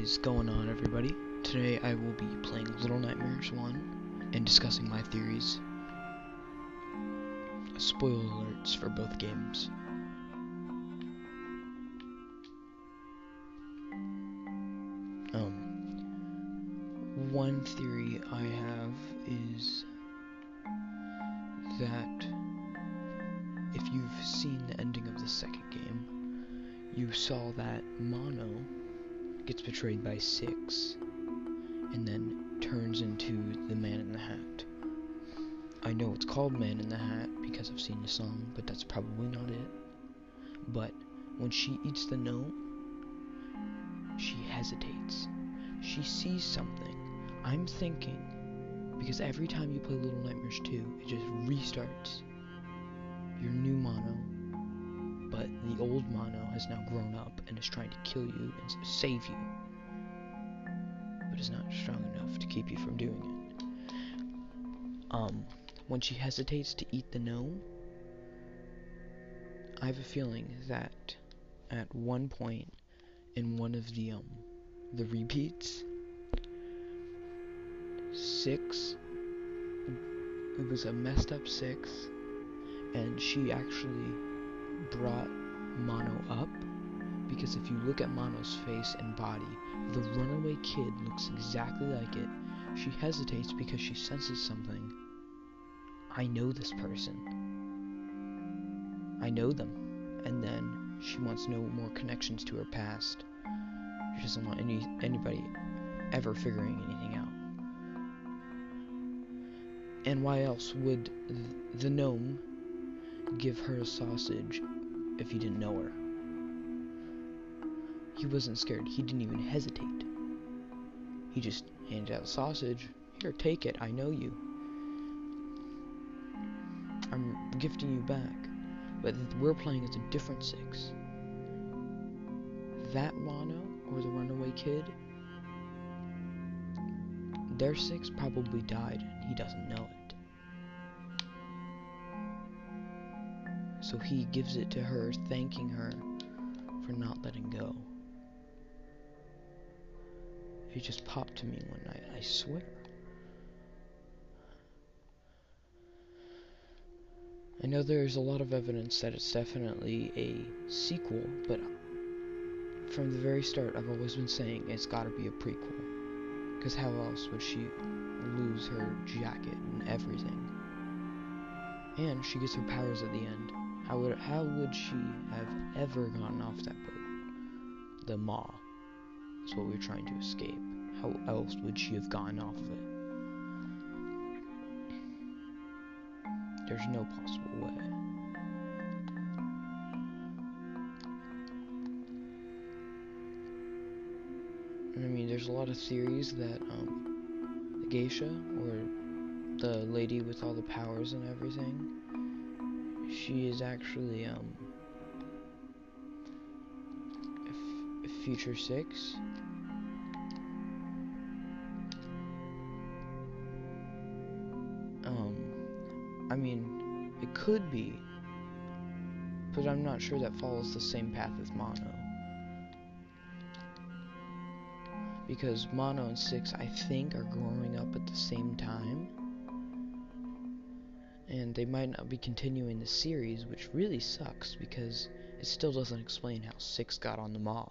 Is going on, everybody? Today I will be playing Little Nightmares 1 and discussing my theories. Spoiler alerts for both games. Um, one theory I have is that if you've seen the ending of the second game, you saw that Mono gets betrayed by Six and then turns into the Man in the Hat. I know it's called Man in the Hat because I've seen the song, but that's probably not it. But when she eats the note, she hesitates. She sees something. I'm thinking, because every time you play Little Nightmares 2, it just restarts your new mono, but the old mono has now grown up and is trying to kill you and save you, but is not strong enough to keep you from doing it. Um, when she hesitates to eat the gnome, I have a feeling that at one point in one of the um the repeats, six, it was a messed up six and she actually brought Mono up because if you look at Mono's face and body, the runaway kid looks exactly like it. She hesitates because she senses something. I know this person. I know them. And then she wants no more connections to her past. She doesn't want any anybody ever figuring anything out. And why else would th the gnome give her a sausage if he didn't know her. He wasn't scared. He didn't even hesitate. He just handed out sausage. Here, take it. I know you. I'm gifting you back. But we're playing as a different six. That Mono, or the runaway kid, their six probably died and he doesn't know it. So he gives it to her, thanking her for not letting go. It just popped to me one night, I swear. I know there's a lot of evidence that it's definitely a sequel, but from the very start, I've always been saying it's gotta be a prequel. Because how else would she lose her jacket and everything? And she gets her powers at the end. How would how would she have ever gotten off that boat? The maw is what we're trying to escape. How else would she have gotten off of it? There's no possible way. I mean, there's a lot of theories that um, the geisha, or the lady with all the powers and everything, she is actually um future six. Um, I mean, it could be, but I'm not sure that follows the same path as Mono. Because Mono and Six, I think, are growing up at the same time and they might not be continuing the series, which really sucks because it still doesn't explain how Six got on the Maw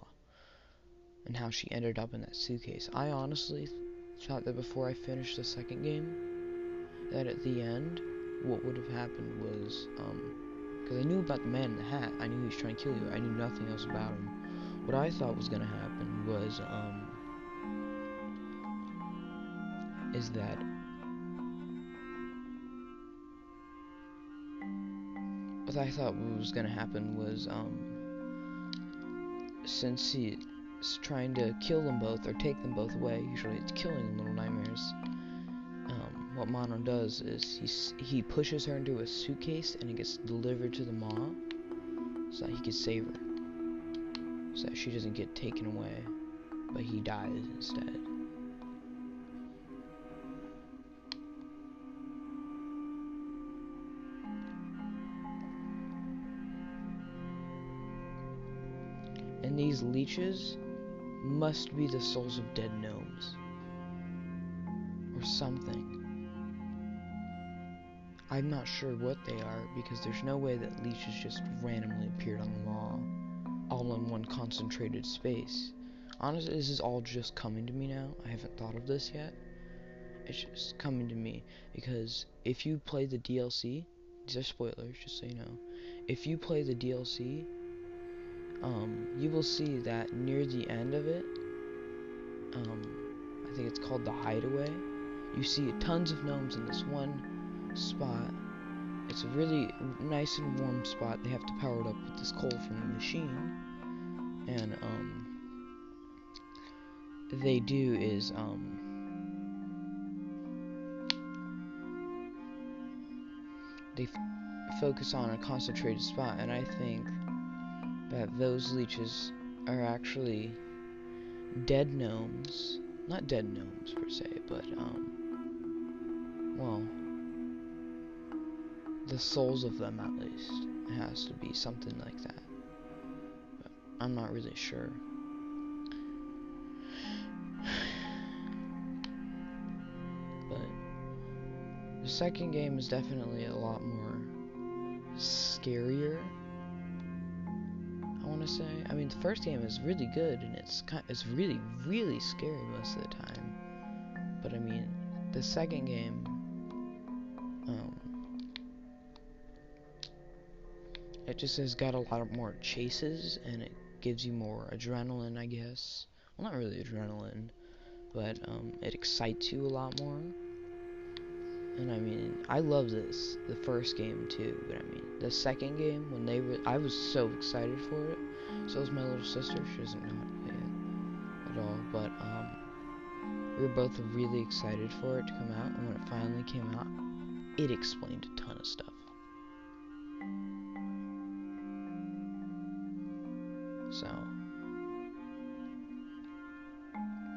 and how she ended up in that suitcase. I honestly thought that before I finished the second game, that at the end, what would have happened was, um, because I knew about the man in the hat, I knew he was trying to kill you, I knew nothing else about him. What I thought was gonna happen was, um, is that what I thought was gonna happen was, um, since he's trying to kill them both or take them both away, usually it's killing Little Nightmares. Um, what Mono does is he he pushes her into a suitcase and it gets delivered to the maw, so that he can save her, so that she doesn't get taken away, but he dies instead. These leeches, must be the souls of dead gnomes. Or something. I'm not sure what they are because there's no way that leeches just randomly appeared on the wall, all in one concentrated space. Honestly, this is all just coming to me now. I haven't thought of this yet. It's just coming to me because if you play the DLC, these are spoilers, just so you know. If you play the DLC, um, you will see that near the end of it, um, I think it's called the Hideaway. You see tons of gnomes in this one spot. It's a really nice and warm spot. They have to power it up with this coal from the machine. And, um, they do is, um, they focus on a concentrated spot, and I think that those leeches are actually dead gnomes. Not dead gnomes per se, but, um, well, the souls of them at least. It has to be something like that. But I'm not really sure. But the second game is definitely a lot more scarier. I to say. I mean, the first game is really good and it's kind it's really really scary most of the time. But I mean, the second game um, It just has got a lot more chases, and it gives you more adrenaline, I guess. Well, not really adrenaline, but um, it excites you a lot more. And I mean, I love this, the first game too, but I mean, the second game, when they were, I was so excited for it. So was my little sister, she doesn't know it at all, but um, we were both really excited for it to come out, and when it finally came out, it explained a ton of stuff. So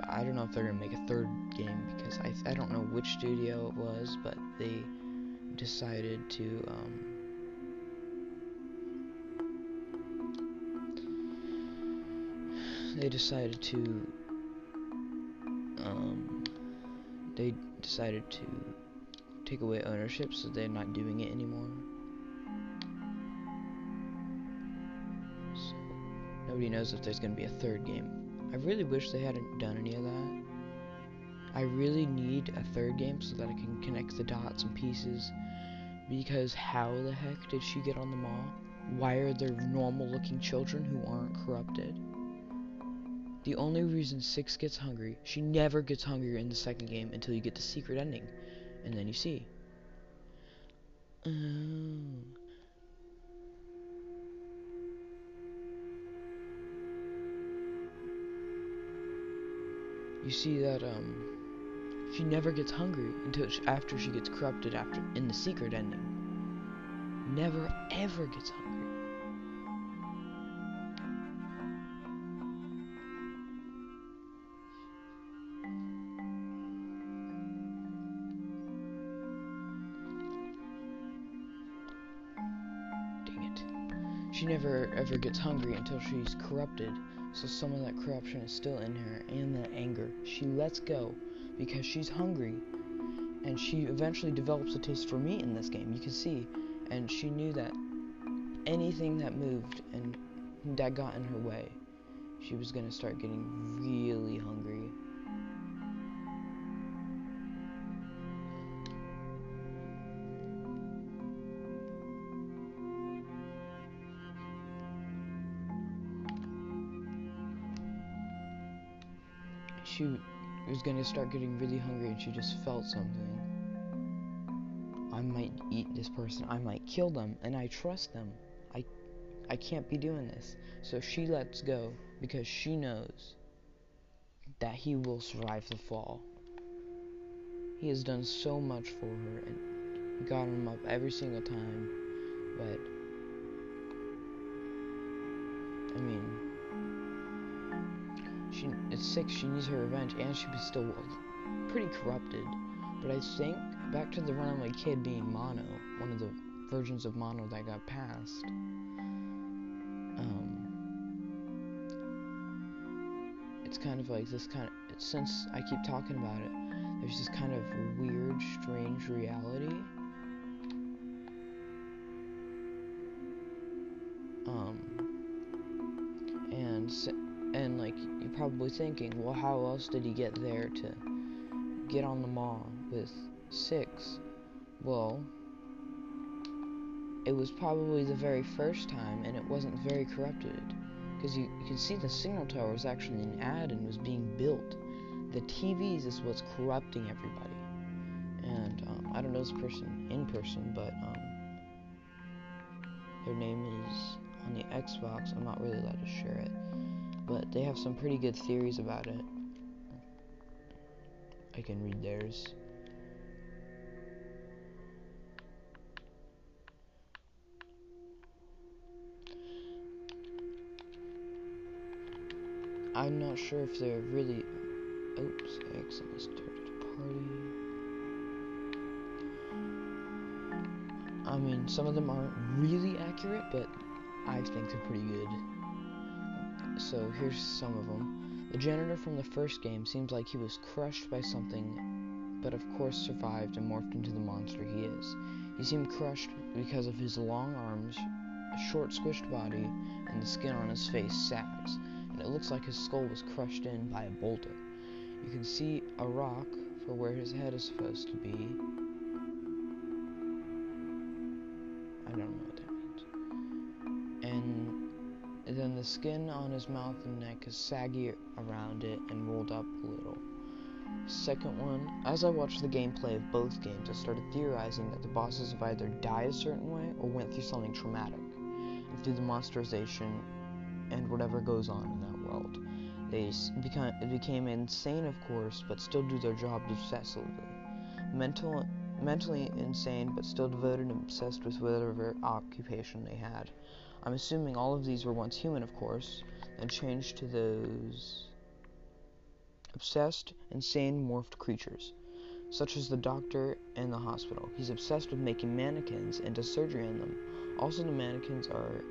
I don't know if they're gonna make a third game because I I don't know which studio it was, but they decided to um, they decided to um, they decided to take away ownership, so they're not doing it anymore. so Nobody knows if there's going to be a third game. I really wish they hadn't done any of that. I really need a third game so that I can connect the dots and pieces. Because how the heck did she get on the Maw? Why are there normal looking children who aren't corrupted? The only reason Six gets hungry, she never gets hungry in the second game until you get the secret ending. And then you see. Oh. you see that um, she never gets hungry until she, after she gets corrupted after in the secret ending. Never ever gets hungry. Never ever gets hungry until she's corrupted so some of that corruption is still in her and that anger. She lets go because she's hungry and she eventually develops a taste for meat in this game. You can see. And she knew that anything that moved and that got in her way, she was going to start getting really hungry. She was gonna start getting really hungry and she just felt something. I might eat this person, I might kill them, and I trust them. I I can't be doing this. So she lets go because she knows that he will survive the fall. He has done so much for her and got him up every single time, but is she needs her revenge, and she was still pretty corrupted. But I think, back to the runaway kid being Mono, one of the versions of Mono that got passed, um, it's kind of like this kind of since I keep talking about it, there's this kind of weird, strange reality. Um, probably thinking, well, how else did he get there to get on the Maw with six? Well, it was probably the very first time, and it wasn't very corrupted. Because you, you can see the signal tower was actually an ad and was being built. The TVs is what's corrupting everybody. And um, I don't know this person in person, but um, their name is on the Xbox. I'm not really allowed to share it. But they have some pretty good theories about it. I can read theirs. I'm not sure if they're really. Oops, accidentally started party. I mean, some of them aren't really accurate, but I think they're pretty good. So here's some of them. The janitor from the first game seems like he was crushed by something, but of course survived and morphed into the monster he is. He seemed crushed because of his long arms, short squished body, and the skin on his face sags and it looks like his skull was crushed in by a boulder. You can see a rock for where his head is supposed to be. The skin on his mouth and neck is saggy around it and rolled up a little. Second one, as I watched the gameplay of both games, I started theorizing that the bosses have either died a certain way or went through something traumatic. And through the monsterization and whatever goes on in that world. They become, became insane, of course, but still do their job obsessively. Mental, mentally insane, but still devoted and obsessed with whatever occupation they had. I'm assuming all of these were once human, of course, and changed to those obsessed, insane, morphed creatures, such as the doctor in the hospital. He's obsessed with making mannequins and does surgery on them. Also, the mannequins are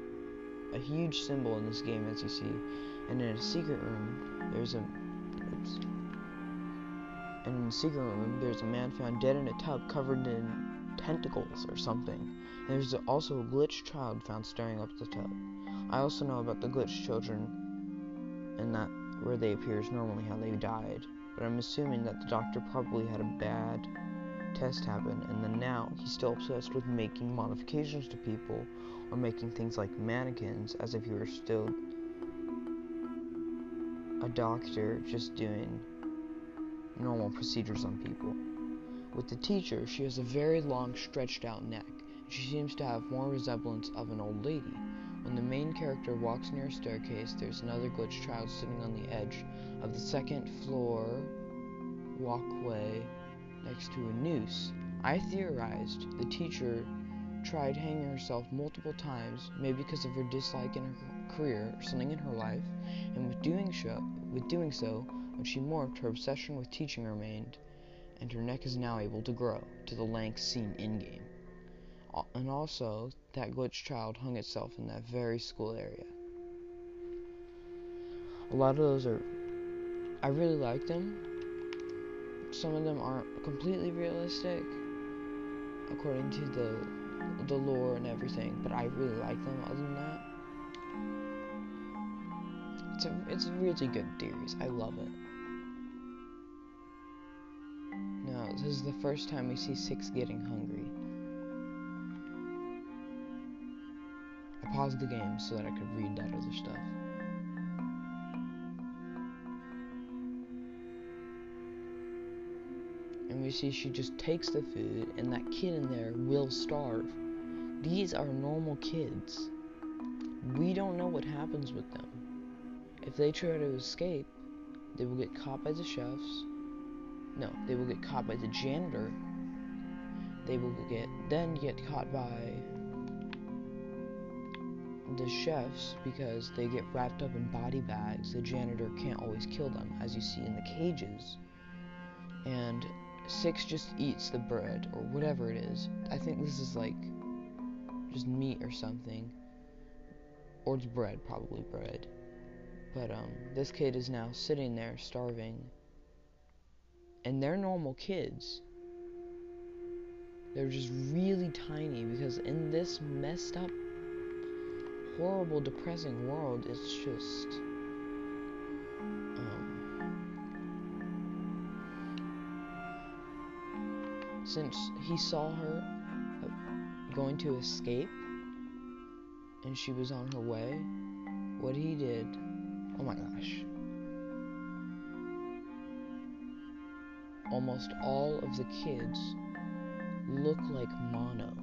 a huge symbol in this game, as you see. And in a secret room, there's a. Oops. And in the secret room, there's a man found dead in a tub covered in tentacles or something. There's also a glitch child found staring up the tub. I also know about the glitch children, and that where they appear is normally how they died. But I'm assuming that the doctor probably had a bad test happen, and then now he's still obsessed with making modifications to people or making things like mannequins as if you were still a doctor just doing normal procedures on people. With the teacher, she has a very long, stretched out neck. She seems to have more resemblance of an old lady. When the main character walks near a staircase, there's another glitch child sitting on the edge of the second floor walkway next to a noose. I theorized the teacher tried hanging herself multiple times, maybe because of her dislike in her career or something in her life, and with doing so, with doing so, when she morphed, her obsession with teaching remained, and her neck is now able to grow to the length seen in-game. And also, that glitch child hung itself in that very school area. A lot of those are, I really like them. Some of them aren't completely realistic, according to the the lore and everything, but I really like them other than that. It's a it's really good series. I love it. Now, this is the first time we see Six getting hungry. I paused the game so that I could read that other stuff. and we see she just takes the food, and that kid in there will starve. These are normal kids. We don't know what happens with them. If they try to escape, they will get caught by the chefs. No, they will get caught by the janitor. They will get then get caught by the chefs because they get wrapped up in body bags. The janitor can't always kill them, as you see in the cages. And Six just eats the bread or whatever it is. I think this is like just meat or something. Or it's bread, probably bread. But um, this kid is now sitting there starving. And they're normal kids. They're just really tiny because in this messed up, horrible, depressing world, it's just. Um, since he saw her uh, going to escape and she was on her way, what he did. Oh my gosh. Almost all of the kids look like Mono.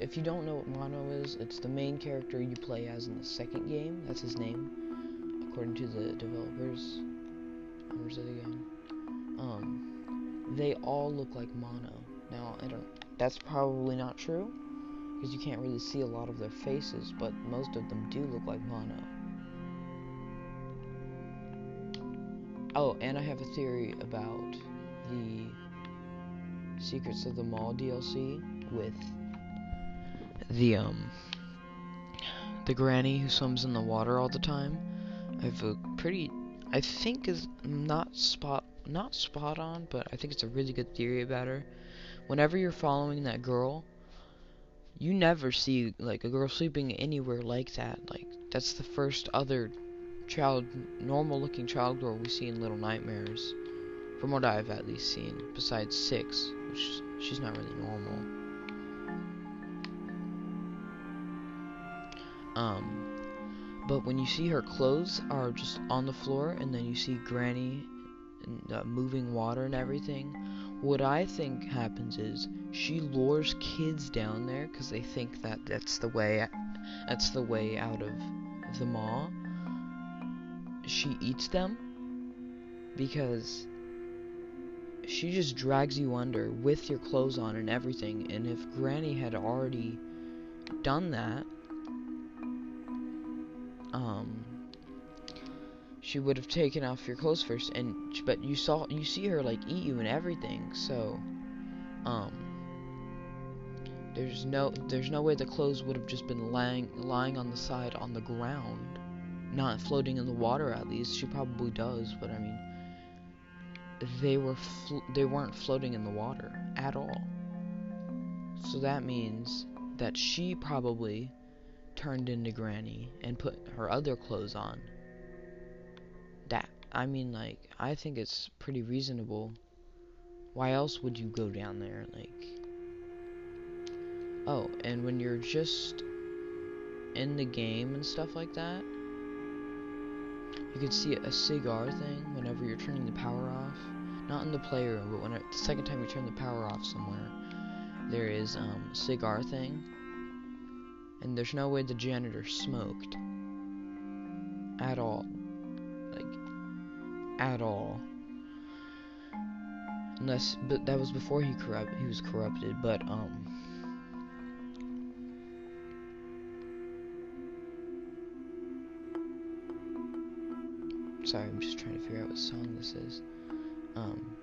If you don't know what Mono is, it's the main character you play as in the second game. That's his name, according to the developers, of the game. Um, they all look like Mono. Now, I don't. That's probably not true, because you can't really see a lot of their faces, but most of them do look like Mono. Oh, and I have a theory about the Secrets of the Maw DLC with the um the granny who swims in the water all the time. I have a pretty I think is not spot not spot on, but I think it's a really good theory about her. Whenever you're following that girl, you never see like a girl sleeping anywhere like that. Like that's the first other child normal looking child girl we see in Little Nightmares. From what I've at least seen, besides six, which she's not really normal. Um, but when you see her clothes are just on the floor, and then you see Granny and, uh, moving water and everything, what I think happens is she lures kids down there because they think that that's the way, that's the way out of the maw. She eats them because she just drags you under with your clothes on and everything. And if Granny had already done that, um, she would have taken off your clothes first. And but you saw you see her like eat you and everything. So, um, there's no there's no way the clothes would have just been lying lying on the side on the ground, not floating in the water. At least she probably does, but I mean they were they weren't floating in the water at all. So that means that she probably turned into Granny and put her other clothes on. That I mean like I think it's pretty reasonable. Why else would you go down there like Oh, and when you're just in the game and stuff like that, you can see a cigar thing whenever you're turning the power off. Not in the playroom, but when it, the second time you turn the power off somewhere, there is um, cigar thing. And there's no way the janitor smoked. At all. Like, at all. Unless, but that was before he corrupt, he was corrupted, but, um, Sorry, I'm just trying to figure out what song this is. Um,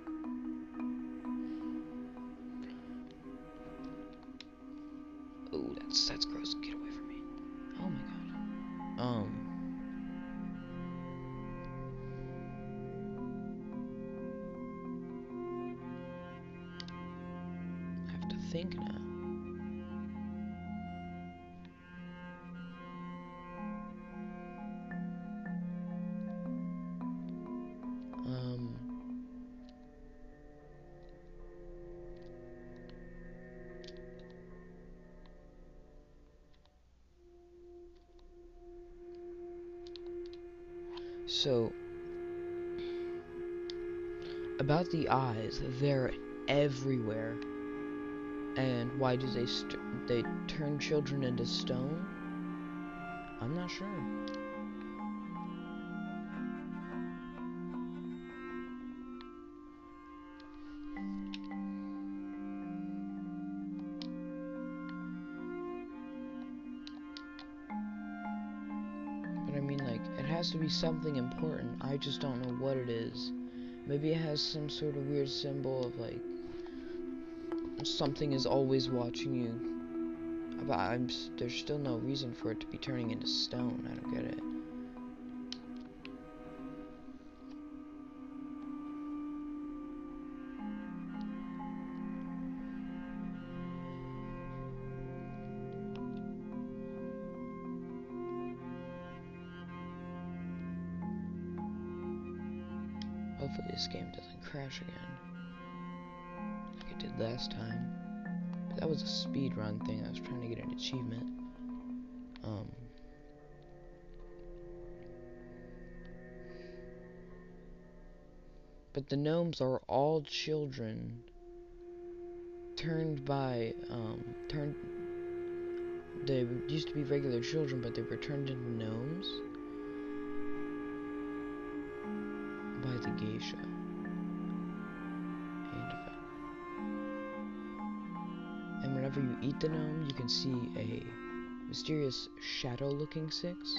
oh, that's that's gross. The eyes, they're everywhere. And why do they they turn children into stone? I'm not sure. But I mean, like, it has to be something important. I just don't know what it is. Maybe it has some sort of weird symbol of, like, something is always watching you. But I'm, there's still no reason for it to be turning into stone. I don't get it. This game doesn't crash again. Like it did last time. But that was a speed run thing. I was trying to get an achievement. Um, but the gnomes are all children turned by um, turned they used to be regular children but they were turned into gnomes by the geisha whenever you eat the gnome you can see a mysterious shadow looking six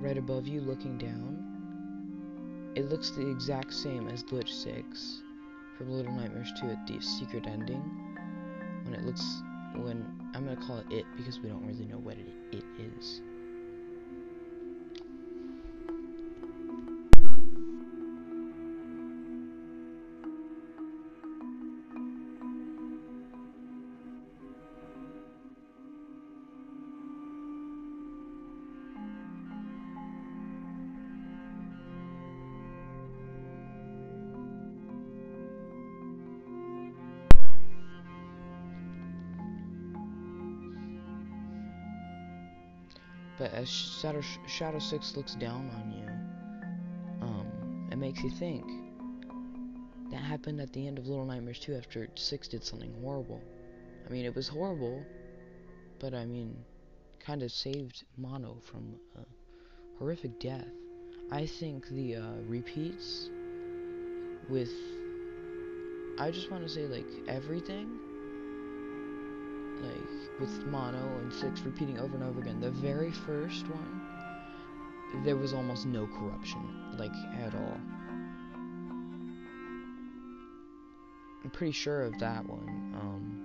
right above you looking down. It looks the exact same as glitch 6 from Little Nightmares 2 at the secret ending. When it looks when I'm gonna call it it because we don't really know what it, it is as Shadow, Shadow 6 looks down on you, um, it makes you think. That happened at the end of Little Nightmares 2 after 6 did something horrible. I mean, it was horrible, but I mean, kind of saved Mono from a horrific death. I think the uh, repeats with, I just want to say, like, everything like with mono and six repeating over and over again. The very first one, there was almost no corruption, like at all. I'm pretty sure of that one. Um,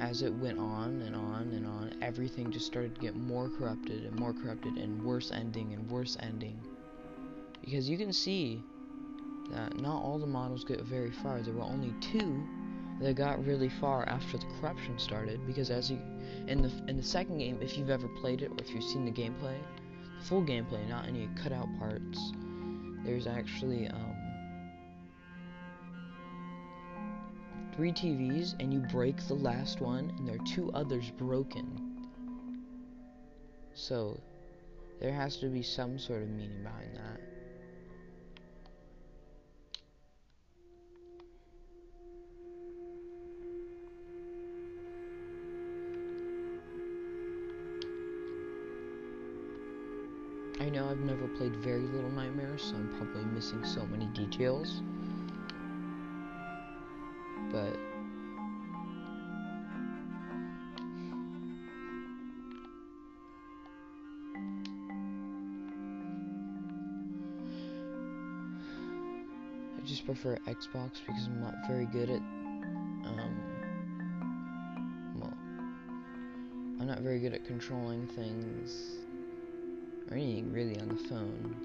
as it went on and on and on, everything just started to get more corrupted and more corrupted and worse ending and worse ending. Because you can see that not all the models get very far. There were only two that got really far after the corruption started. Because as you in the in the second game, if you've ever played it or if you've seen the gameplay, the full gameplay, not any cutout parts, there's actually um, three TVs and you break the last one and there are two others broken. So there has to be some sort of meaning behind that. I know I've never played very Little Nightmares, so I'm probably missing so many details prefer Xbox because I'm not very good at um well I'm not very good at controlling things or anything really on the phone.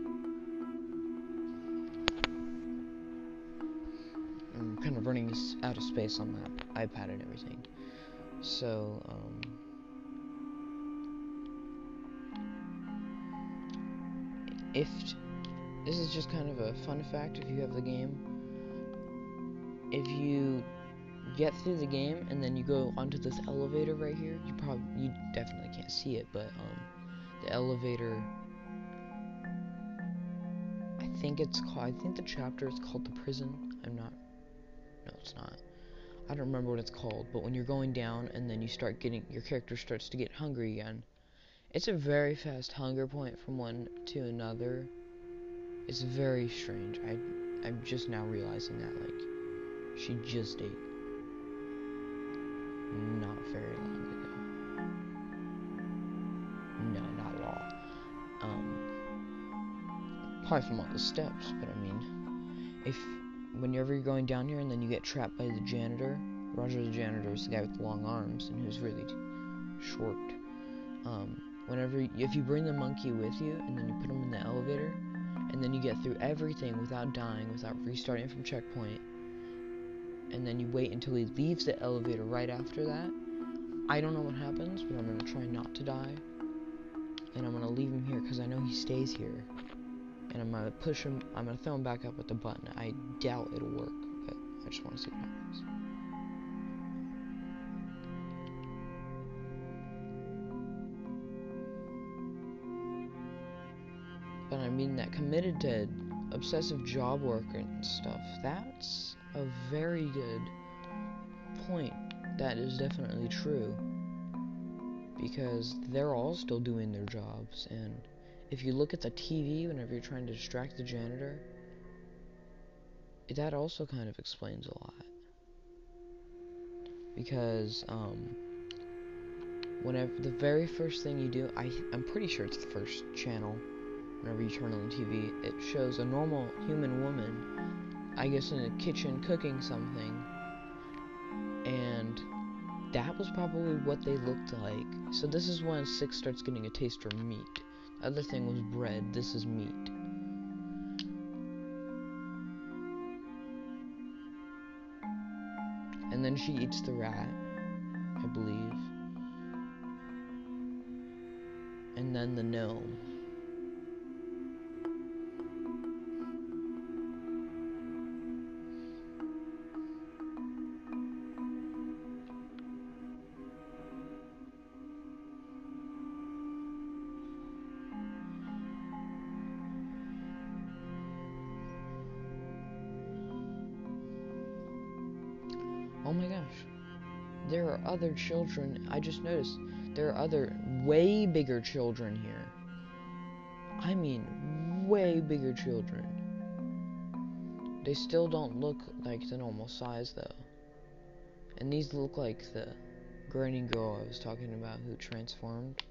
I'm kind of running out of space on my iPad and everything. So, um, if this is just kind of a fun fact, if you have the game, if you get through the game and then you go onto this elevator right here, you probably you definitely can't see it, but um, the elevator. I think it's called. I think the chapter is called the prison. I'm not no, it's not. I don't remember what it's called, but when you're going down and then you start getting, your character starts to get hungry again. It's a very fast hunger point from one to another. It's very strange. I, I'm just now realizing that, like, she just ate. Not very long ago. No, not at all. Um, probably from all the steps, but I mean, if whenever you're going down here and then you get trapped by the janitor, Roger the janitor is the guy with the long arms and who's really short. Um, whenever, if you bring the monkey with you and then you put him in the elevator, and then you get through everything without dying, without restarting from checkpoint, and then you wait until he leaves the elevator right after that. I don't know what happens, but I'm gonna try not to die, and I'm gonna leave him here because I know he stays here, and I'm gonna push him. I'm gonna throw him back up with the button. I doubt it'll work, but I just want to see what happens. But I mean that committed to obsessive job work and stuff, that's a very good point. That is definitely true. Because they're all still doing their jobs, and if you look at the TV whenever you're trying to distract the janitor, that also kind of explains a lot. Because, um, whenever the very first thing you do, I, I'm pretty sure it's the first channel whenever you turn on the TV, it shows a normal human woman, I guess in a kitchen cooking something, and that was probably what they looked like. So this is when Six starts getting a taste for meat. The other thing was bread, this is meat. And then she eats the rat, I believe. And then the gnome. Other children. I just noticed there are other way bigger children here. I mean, way bigger children. They still don't look like the normal size though. And these look like the granny girl I was talking about who transformed.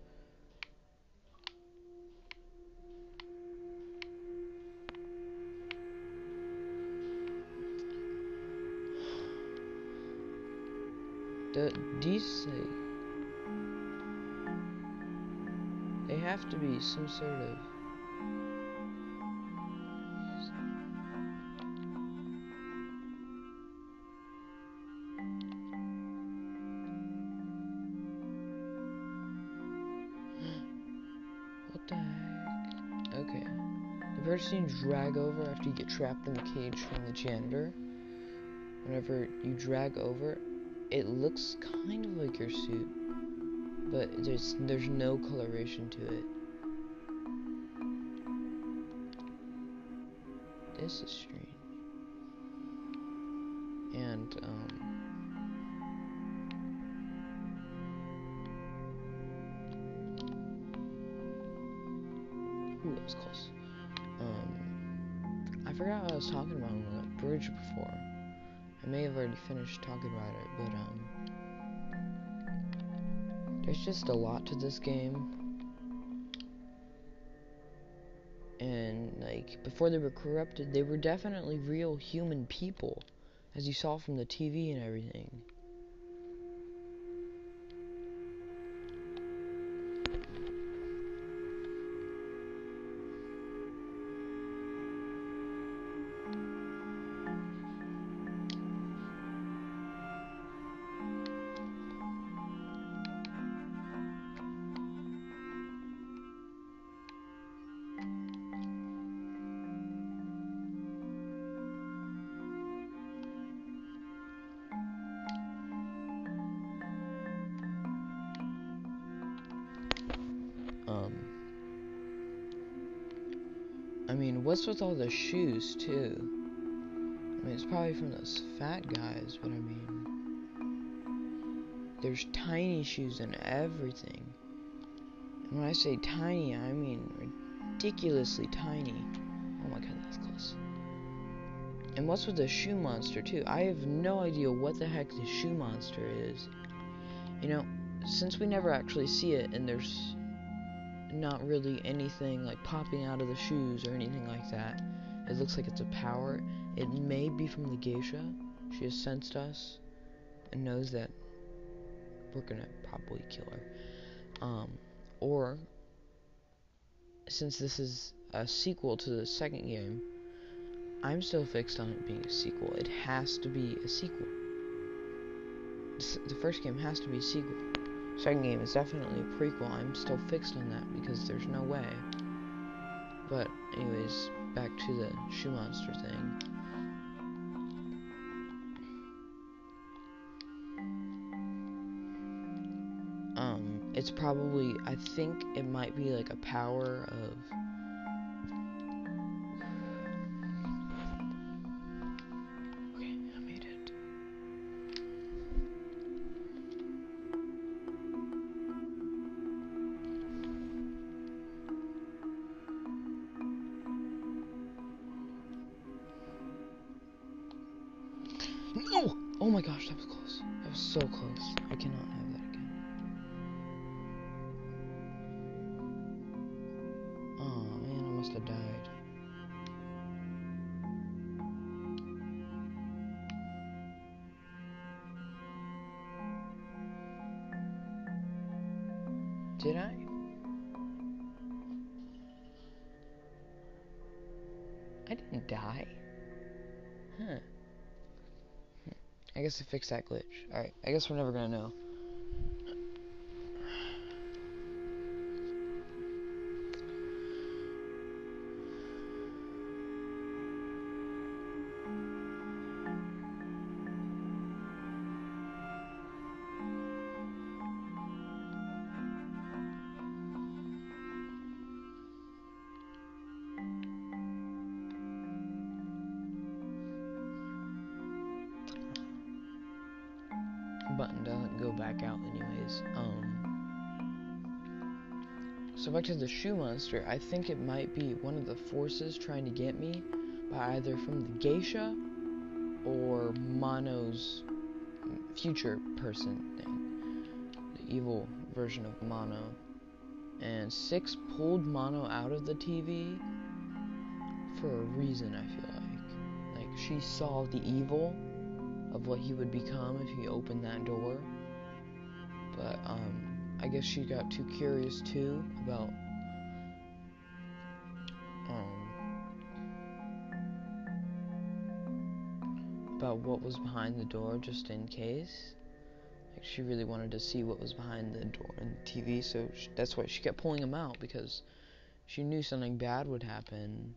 The, these they have to be some sort of what the heck? Okay. Have you ever seen drag over after you get trapped in the cage from the janitor? Whenever you drag over, it looks kind of like your suit, but there's there's no coloration to it. This is strange. And um Ooh, that was close. Um I forgot what I was talking about on the bridge before. May have already finished talking about it, but um there's just a lot to this game. And like before they were corrupted, they were definitely real human people, as you saw from the TV and everything. What's with all the shoes, too? I mean, it's probably from those fat guys, but I mean, there's tiny shoes in everything. And when I say tiny, I mean ridiculously tiny. Oh my god, that's close. And what's with the shoe monster, too? I have no idea what the heck the shoe monster is. You know, since we never actually see it, and there's not really anything like popping out of the shoes or anything like that. It looks like it's a power. It may be from the geisha. She has sensed us and knows that we're gonna probably kill her. Um, or since this is a sequel to the second game, I'm still fixed on it being a sequel. It has to be a sequel. The first game has to be a sequel. Second game is definitely a prequel. I'm still fixed on that because there's no way. But anyways, back to the shoe monster thing. Um, it's probably I think it might be like a power of No! Oh my gosh, that was close. That was so close. I cannot have that I fix that glitch. Alright, I guess we're never gonna know. To the shoe monster, I think it might be one of the forces trying to get me by either from the geisha or Mono's future person thing. The evil version of Mono. And Six pulled Mono out of the TV for a reason, I feel like. Like, she saw the evil of what he would become if he opened that door. But um, I guess she got too curious too about about what was behind the door, just in case. Like she really wanted to see what was behind the door and the TV, so she, that's why she kept pulling him out because she knew something bad would happen.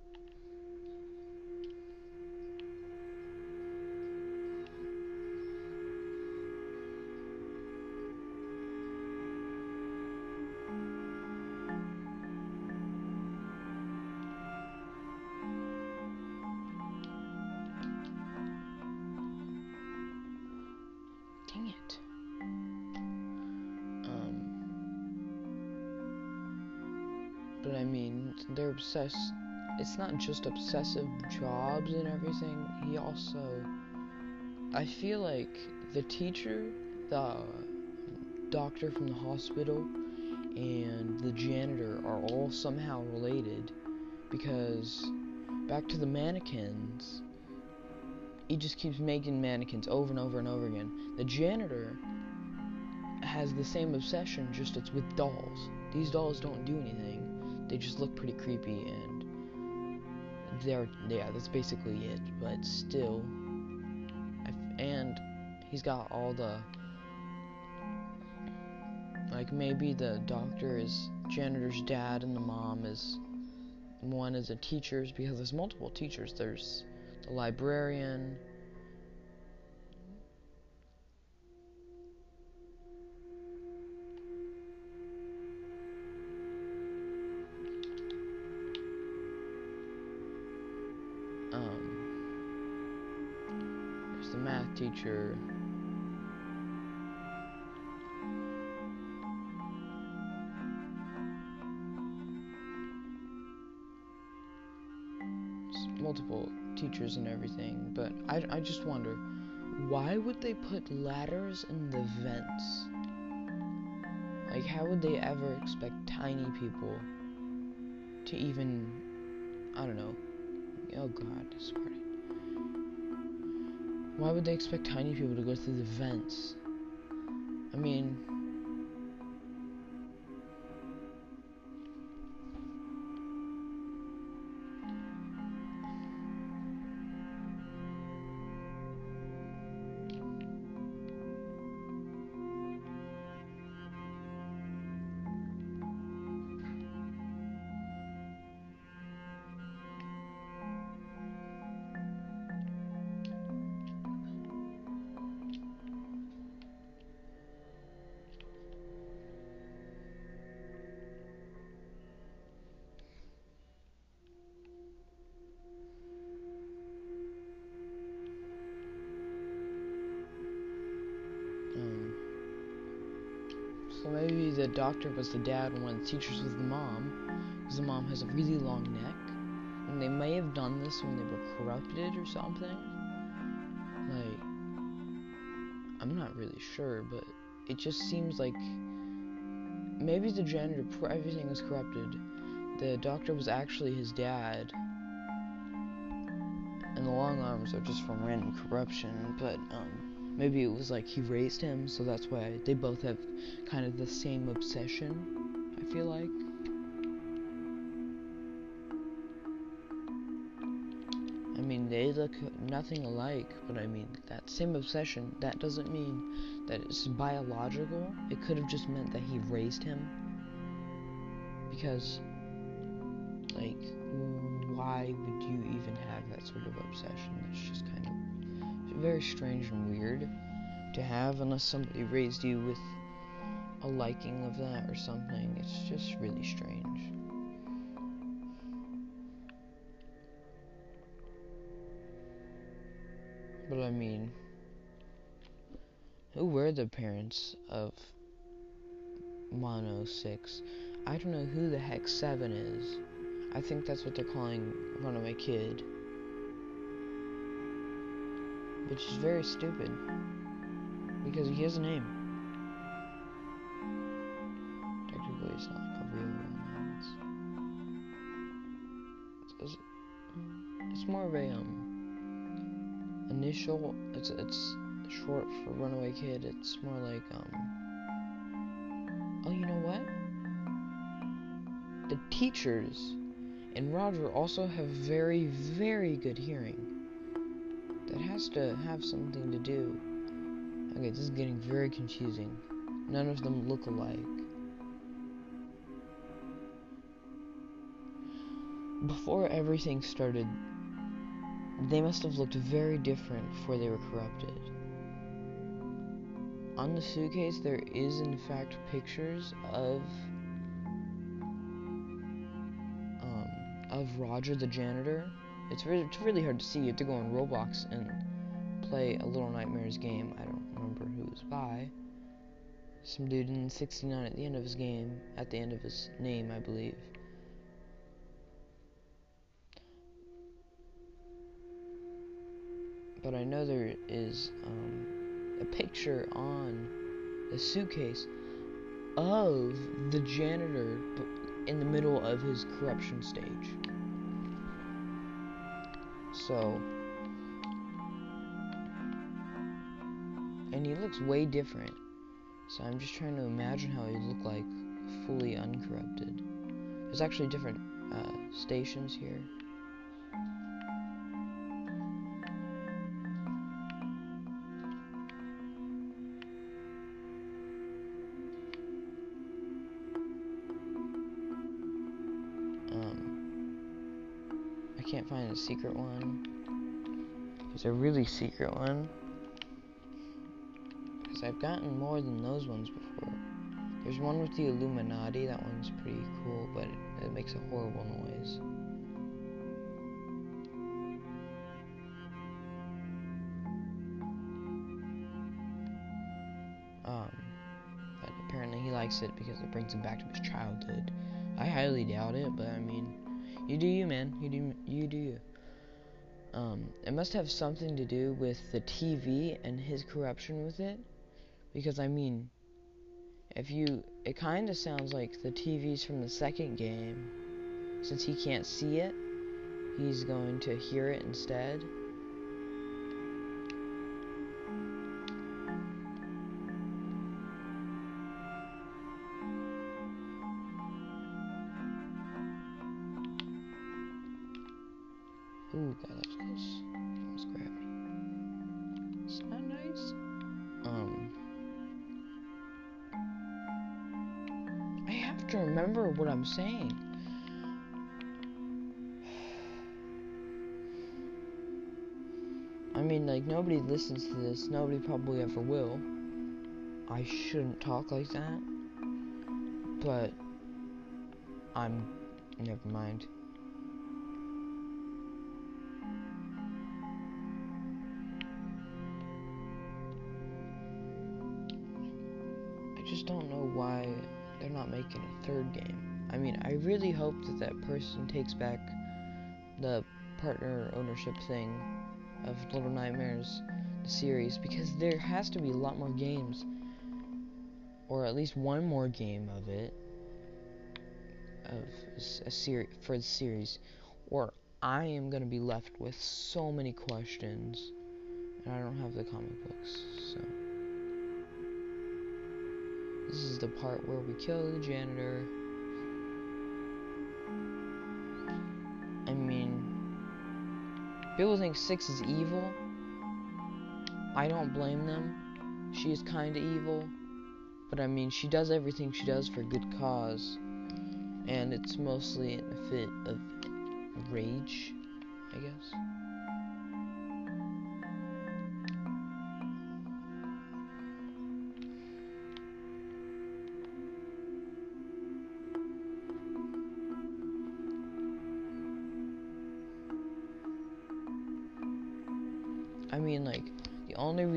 It's not just obsessive jobs and everything. He also, I feel like the teacher, the doctor from the hospital, and the janitor are all somehow related because back to the mannequins he just keeps making mannequins over and over and over again the janitor has the same obsession just it's with dolls these dolls don't do anything they just look pretty creepy and they're yeah that's basically it. But still and he's got all the like maybe the doctor is janitor's dad and the mom is one is a teacher's because there's multiple teachers. There's the librarian teacher multiple teachers and everything, but I, I just wonder why would they put ladders in the vents? Like, how would they ever expect tiny people to even, I don't know, oh god, sorry. Why would they expect tiny people to go through the vents? I mean... doctor was the dad and one of the teachers was the mom. Because the mom has a really long neck. And they may have done this when they were corrupted or something. Like, I'm not really sure, but it just seems like maybe the janitor, everything was corrupted. The doctor was actually his dad. And the long arms are just from random corruption, but, um, Maybe it was like he raised him, so that's why they both have kind of the same obsession, I feel like. I mean, they look nothing alike, but I mean, that same obsession, that doesn't mean that it's biological. It could have just meant that he raised him. Because, like, why would you even have that sort of obsession? Very strange and weird to have unless somebody raised you with a liking of that or something. It's just really strange. But I mean, who were the parents of Mono 6? I don't know who the heck 7 is. I think that's what they're calling Runaway Kid which is very stupid because he has a name. Technically, it's not like a real name. It's, it's, it's more of a um initial. It's it's short for Runaway Kid. It's more like um. Oh, you know what? The teachers and Roger also have very very good hearing. Has to have something to do. Okay, this is getting very confusing. None of them look alike. Before everything started, they must have looked very different before they were corrupted. On the suitcase, there is in fact pictures of um, of Roger the janitor it's really, it's really hard to see. You have to go on Roblox and play a Little Nightmares game. I don't remember who was by. Some dude in 69 at the end of his game, at the end of his name, I believe. But I know there is um, a picture on the suitcase of the janitor in the middle of his corruption stage. So, and he looks way different. So I'm just trying to imagine how he'd look like fully uncorrupted. There's actually different uh, stations here. Um, I can't find a secret one. There's a really secret one. I've gotten more than those ones before. There's one with the Illuminati. That one's pretty cool, but it, it makes a horrible noise. Um, but apparently he likes it because it brings him back to his childhood. I highly doubt it, but I mean, you do you, man. You do you do you. Um, it must have something to do with the TV and his corruption with it, because I mean, if you, it kind of sounds like the TV's from the second game. Since he can't see it, he's going to hear it instead. Ooh, God, I'm saying. I mean, like, nobody listens to this. Nobody probably ever will. I shouldn't talk like that. But, I'm. Never mind. I just don't know why they're not making a third game. I mean, I really hope that that person takes back the partner ownership thing of Little Nightmares, the series, because there has to be a lot more games, or at least one more game of it, of a series for the series, or I am gonna be left with so many questions, and I don't have the comic books, so. This is the part where we kill the janitor. People think Six is evil. I don't blame them. She is kind of evil. But I mean, she does everything she does for a good cause. And it's mostly in a fit of rage, I guess.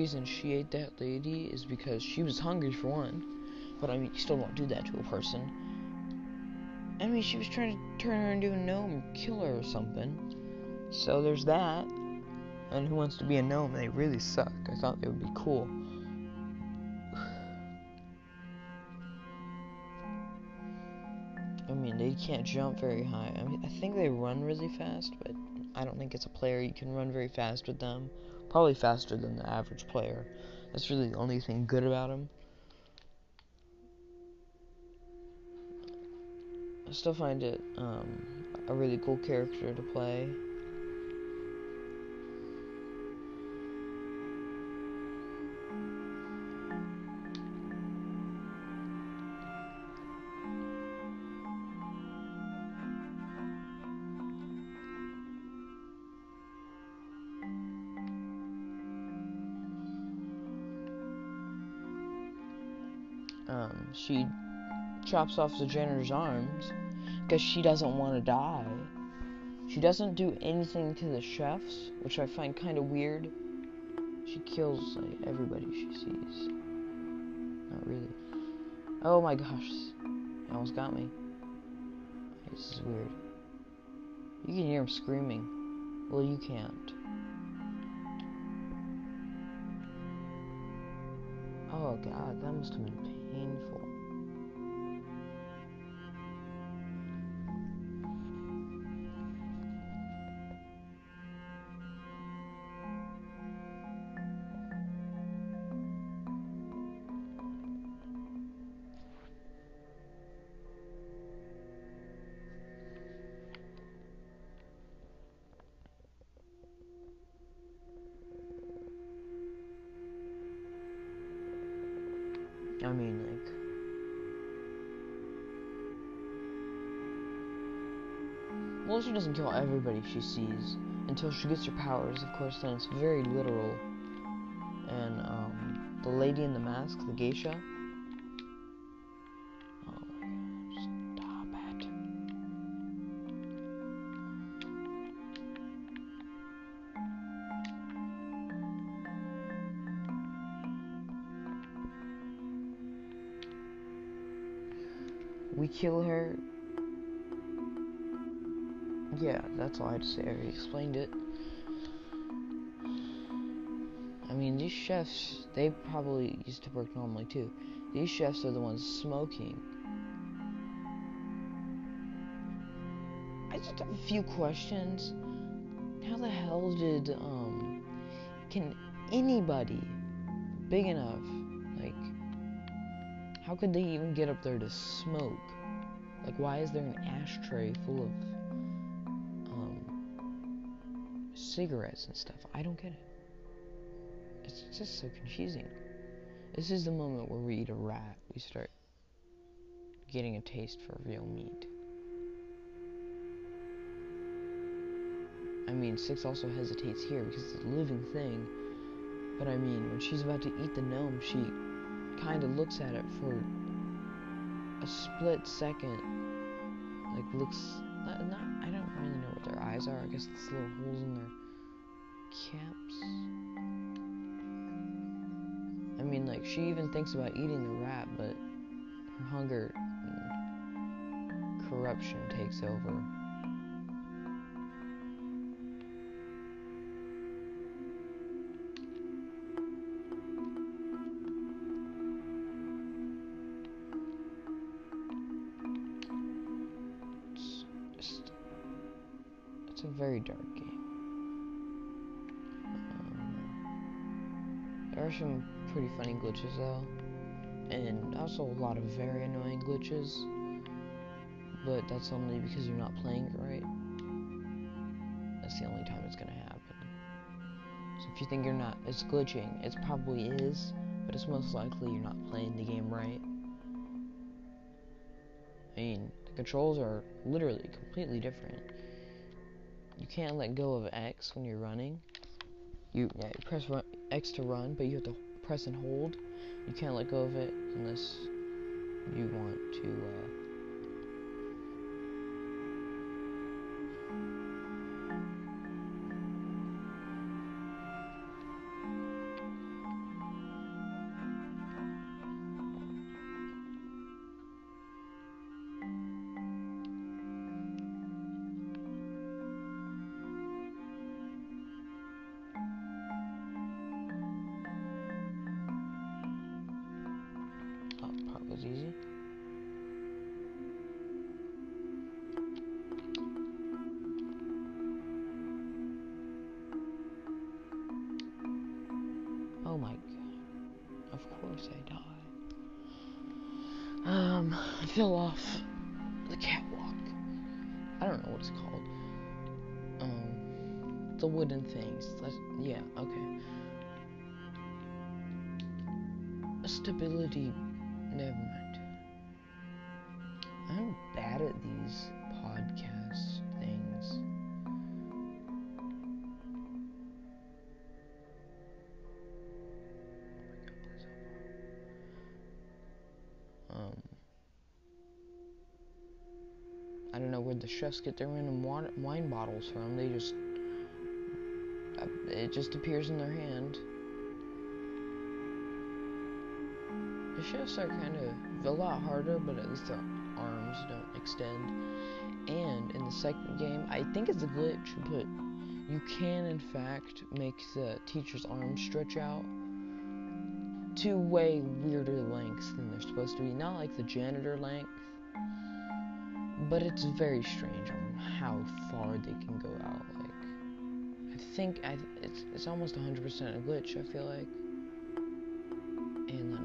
Reason she ate that lady is because she was hungry for one. But I mean, you still don't do that to a person. I mean, she was trying to turn her into a gnome or kill her or something. So there's that. And who wants to be a gnome? They really suck. I thought they would be cool. I mean, they can't jump very high. I mean, I think they run really fast, but I don't think it's a player you can run very fast with them. Probably faster than the average player. That's really the only thing good about him. I still find it um, a really cool character to play. She chops off the janitor's arms because she doesn't want to die. She doesn't do anything to the chefs, which I find kind of weird. She kills like, everybody she sees. Not really. Oh my gosh. He almost got me. This is weird. You can hear him screaming. Well, you can't. Oh god, that must have been painful. Everybody she sees until she gets her powers. Of course, then it's very literal. And, um, the lady in the mask, the geisha. Oh, stop it. We kill her. Yeah, that's all I had to say. I already explained it. I mean, these chefs, they probably used to work normally too. These chefs are the ones smoking. I just have a few questions. How the hell did, um, can anybody big enough, like, how could they even get up there to smoke? Like, why is there an ashtray full of cigarettes and stuff? I don't get it. It's just so confusing. This is the moment where we eat a rat. We start getting a taste for real meat. I mean, Six also hesitates here because it's a living thing. But I mean, when she's about to eat the gnome, she kind of looks at it for a split second. Like, looks. Not, not, I don't really know what their eyes are. I guess it's little holes in their caps. I mean, like, she even thinks about eating the rat, but her hunger and corruption takes over. Some pretty funny glitches though, and also a lot of very annoying glitches. But that's only because you're not playing it right. That's the only time it's gonna happen. So if you think you're not, it's glitching. It probably is, but it's most likely you're not playing the game right. I mean, the controls are literally completely different. You can't let go of X when you're running. You yeah, you press run, X to run, but you have to press and hold. You can't let go of it unless you want to. Uh, chefs get their random wine bottles from. They just, uh, it just appears in their hand. The chefs are kind of a lot harder, but at least their arms don't extend. And in the second game, I think it's a glitch, but you can in fact make the teacher's arms stretch out to way weirder lengths than they're supposed to be. Not like the janitor length, but it's very strange on how far they can go out. Like, I think I, it's it's almost 100% a glitch. I feel like. And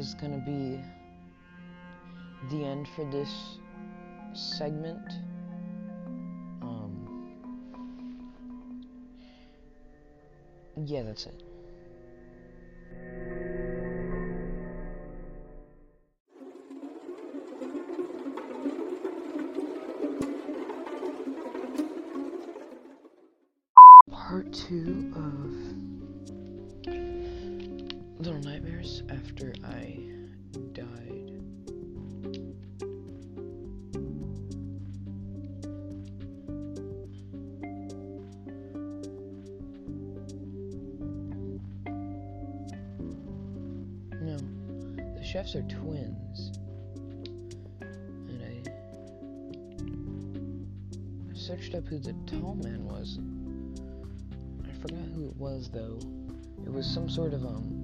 is going to be the end for this segment. Um, yeah, that's it. Part two of Little Nightmares after I died. No, the chefs are twins. And I searched up who the tall man was. I forgot who it was though. It was some sort of um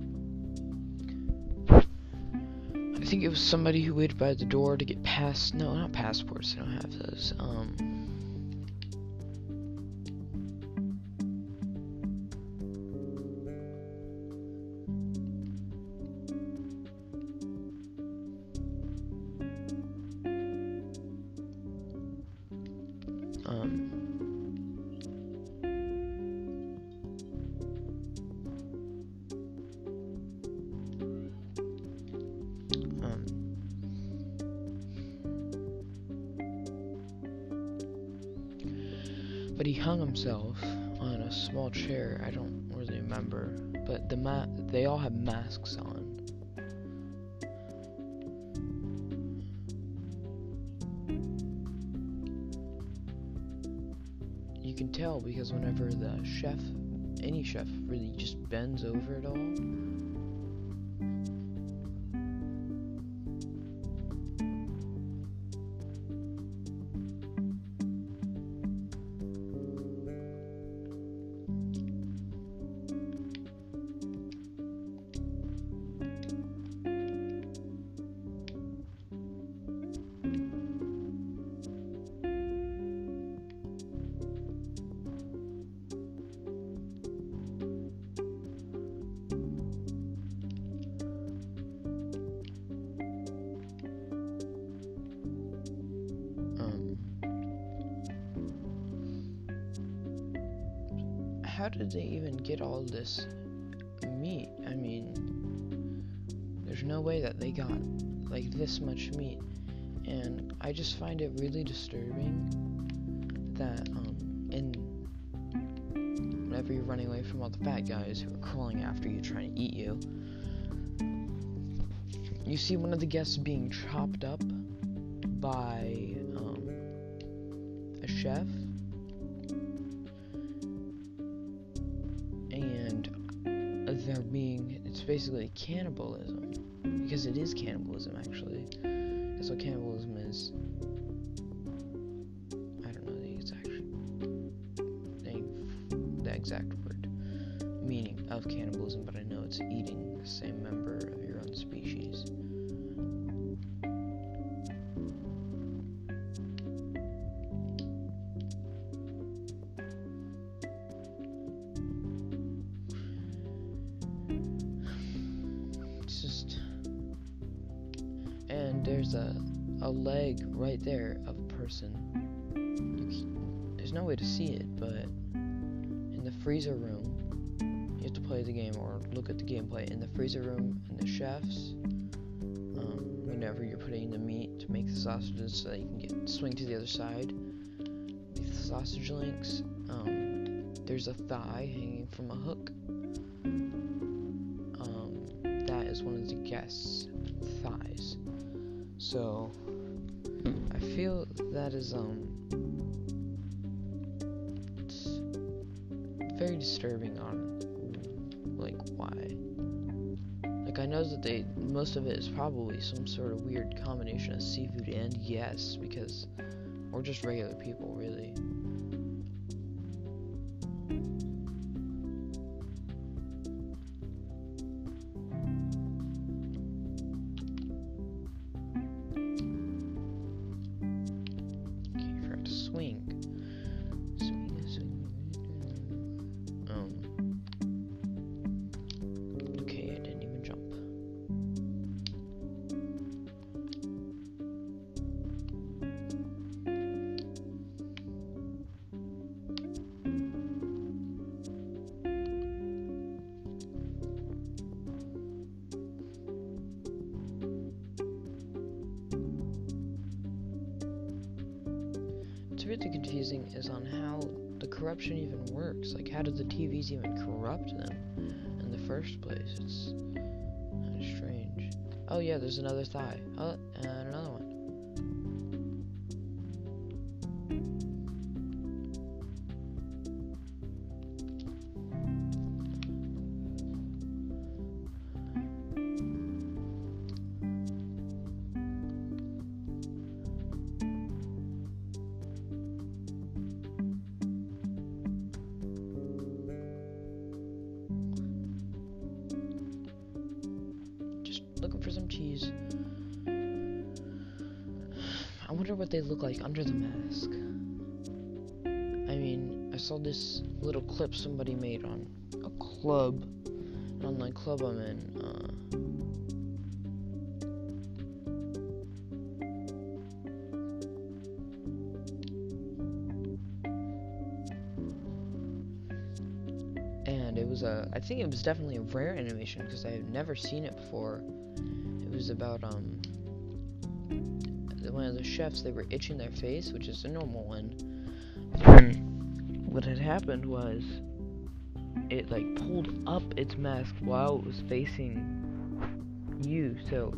I think it was somebody who waited by the door to get past no, not passports, I don't have those. Um bends over it all, this meat? I mean, there's no way that they got like this much meat, and I just find it really disturbing that um, in whenever you're running away from all the fat guys who are crawling after you trying to eat you, you see one of the guests being chopped up by um, a chef basically cannibalism because it is cannibalism actually. That's what cannibalism is. I don't know the exact name the exact word meaning of cannibalism but i know it's eating the same member a leg right there of a person. There's no way to see it, but in the freezer room, you have to play the game or look at the gameplay. In the freezer room, and the chefs, um, whenever you're putting the meat to make the sausages, so that you can get swing to the other side the sausage links. Um, there's a thigh hanging from a hook. Um, that is one of the guests' thighs. So is um it's very disturbing on like why. Like I know that they most of it is probably some sort of weird combination of seafood and yes because we're just regular people really. Clip somebody made on a club, an online club I'm in. Uh, and it was a, I think it was definitely a rare animation because I had never seen it before. It was about um, one of the chefs. They were itching their face, which is a normal one. What had happened was, it like pulled up its mask while it was facing you. So,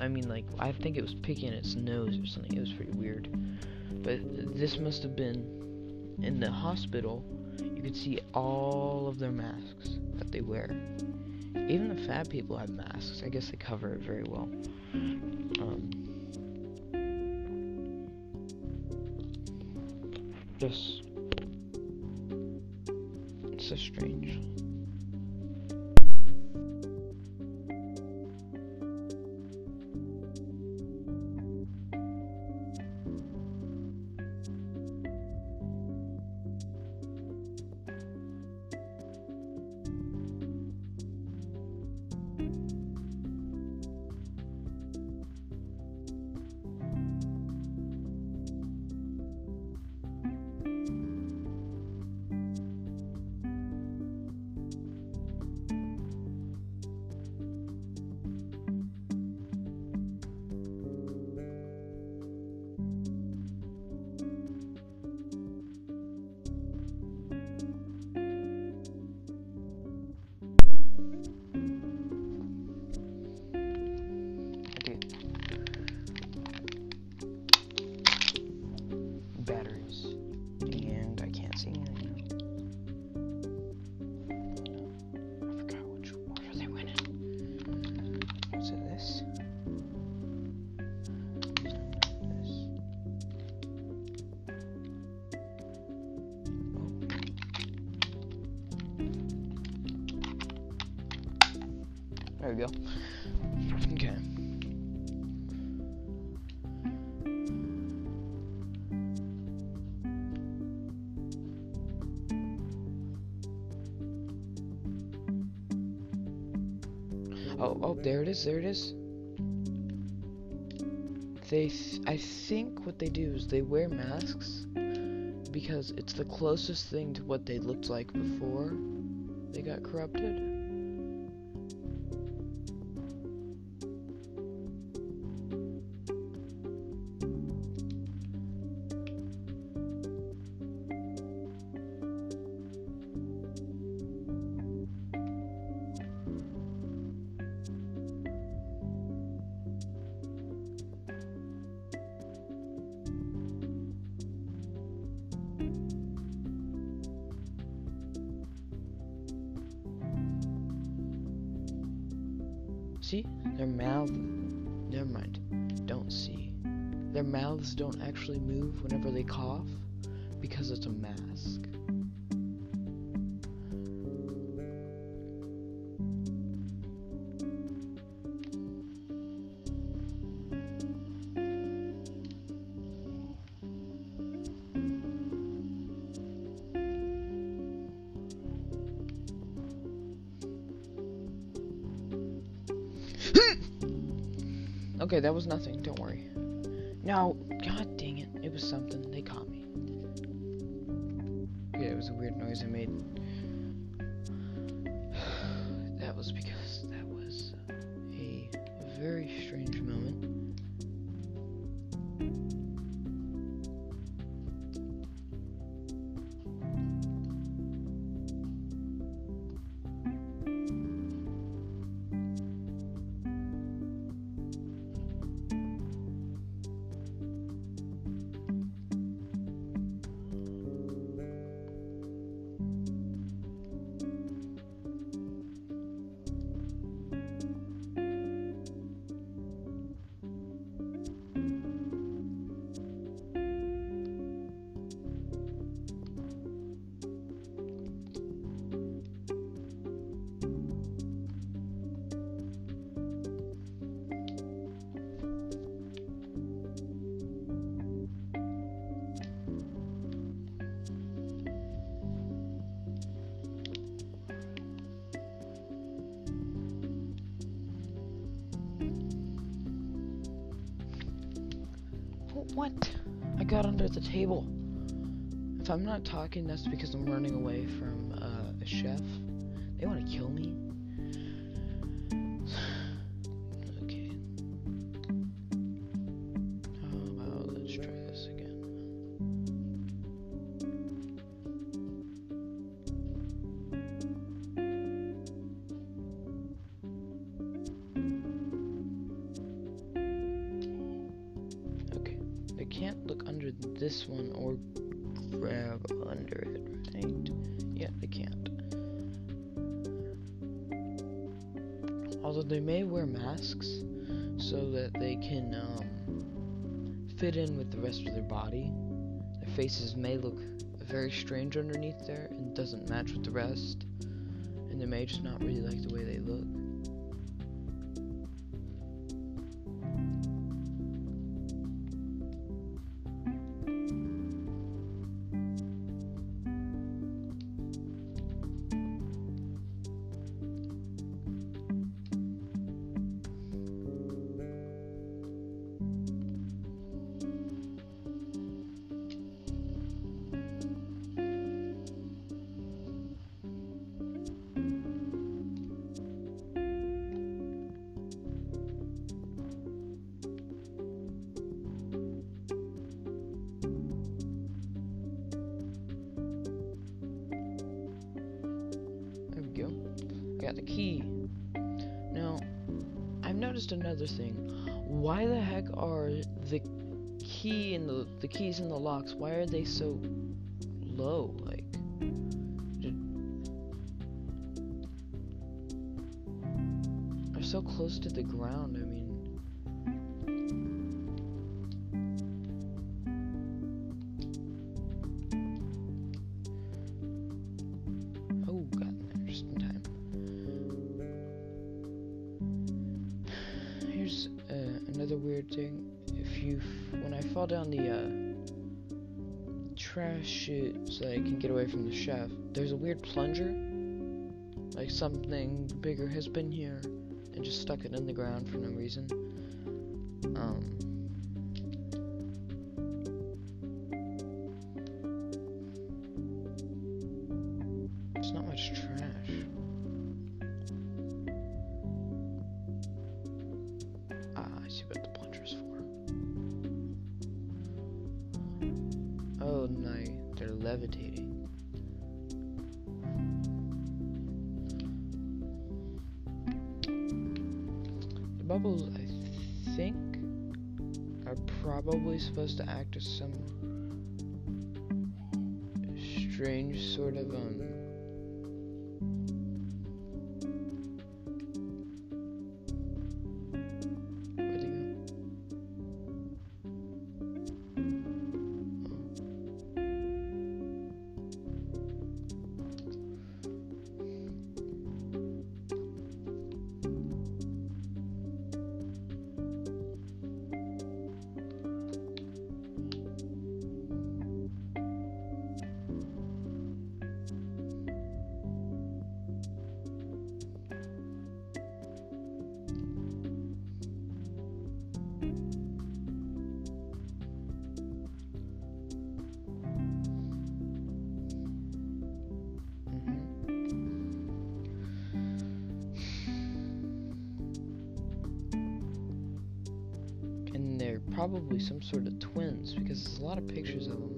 I mean, like I think it was picking its nose or something. It was pretty weird. But this must have been in the hospital. You could see all of their masks that they wear. Even the fat people have masks. I guess they cover it very well. Um, just they wear masks because it's the closest thing to what they looked like before they got corrupted. See? Their mouth. Never mind. Don't see. Their mouths don't actually move whenever they cough because it's a mask. That was nothing. Don't worry. Now, god dang it. It was something. They caught What? I got under the table. If I'm not talking, that's because I'm running away from uh, a chef. Although they may wear masks so that they can um, fit in with the rest of their body. Their faces may look very strange underneath there and doesn't match with the rest. And they may just not really like the way they look. So chef, there's a weird plunger. Like something bigger has been here and just stuck it in the ground for no reason. Um. Probably some sort of twins because there's a lot of pictures of them.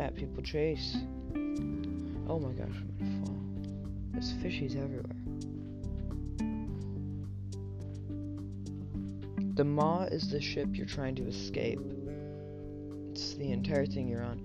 Fat people chase. Oh my gosh, I'm gonna fall. There's fishies everywhere. The Maw is the ship you're trying to escape. It's the entire thing you're on.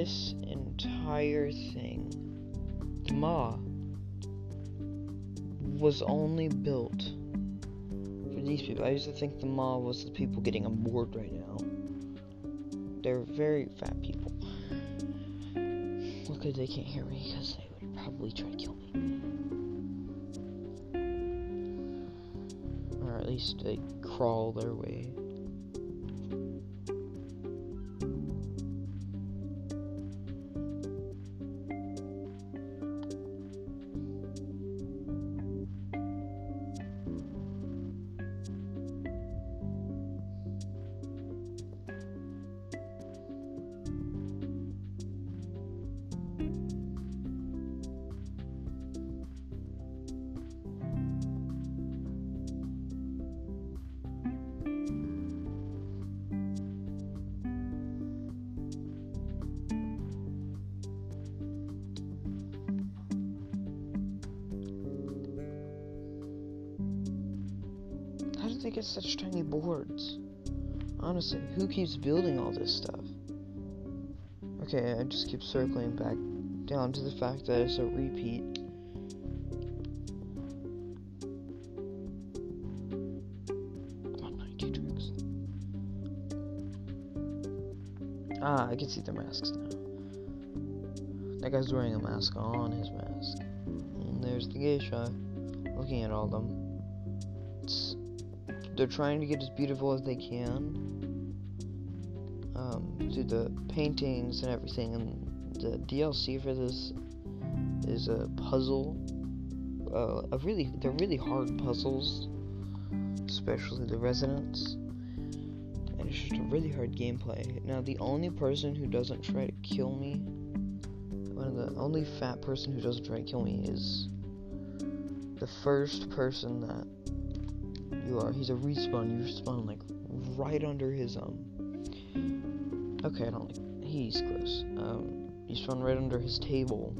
This entire thing, the Maw, was only built for these people. I used to think the Maw was the people getting on board right now. They're very fat people. Luckily they can't hear me because they would probably try to kill me. Or at least they crawl their way. Okay, I just keep circling back down to the fact that it's a repeat. Come on, 92 tricks. Ah, I can see the masks now. That guy's wearing a mask on his mask. And there's the geisha looking at all them. It's they're trying to get as beautiful as they can um, through the paintings and everything. And the DLC for this is a puzzle. Uh, a really, they're really hard puzzles, especially the residents. And it's just a really hard gameplay. Now, the only person who doesn't try to kill me, one of the only fat person who doesn't try to kill me is the first person that you are. He's a respawn. You respawn like right under his um. Okay, I don't like. He's gross. Um, you spawn right under his table.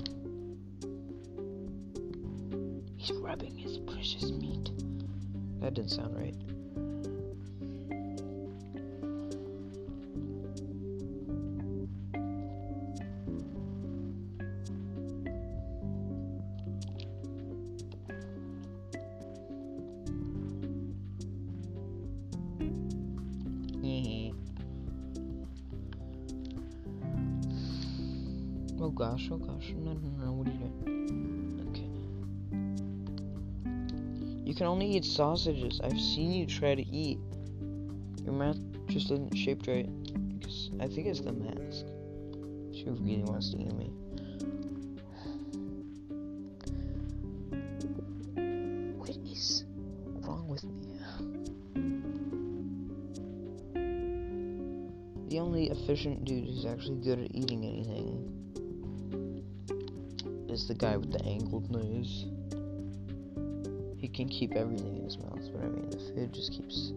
He's rubbing his precious meat. That didn't sound right. Gosh, oh gosh, no, no, no, what are you doing? Okay. You can only eat sausages. I've seen you try to eat. Your mouth just isn't shaped right. I think it's the mask. She really wants to eat me. What is wrong with me? The only efficient dude who's actually good at eating anything the guy with the angled nose. He can keep everything in his mouth, but I mean, the food just keeps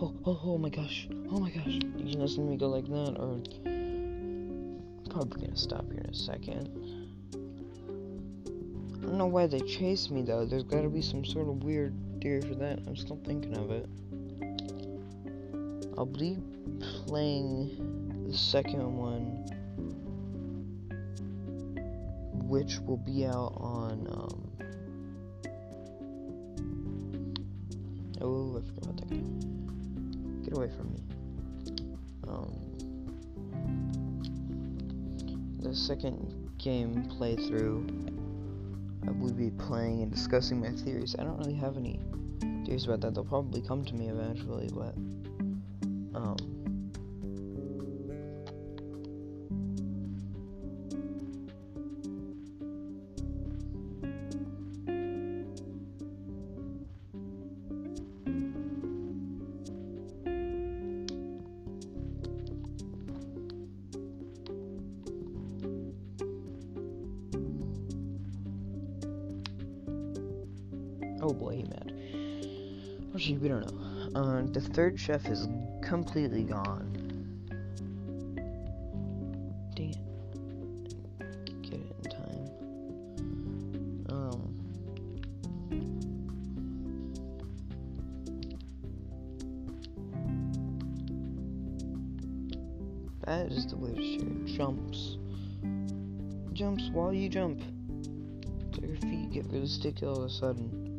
oh, oh, oh my gosh, oh my gosh. You can listen to me go like that, or probably gonna stop here in a second. I don't know why they chase me though. There's gotta be some sort of weird theory for that. I'm still thinking of it. I'll be playing the second one, which will be out on. Um, Oh, I forgot about that guy. Get away from me. Um, the second game playthrough, I will be playing and discussing my theories. I don't really have any theories about that. They'll probably come to me eventually, but um. Uh, the third chef is completely gone. Dang it. Get it in time. Um. That is the weirdest here. Jumps. Jumps while you jump. So your feet get really sticky all of a sudden.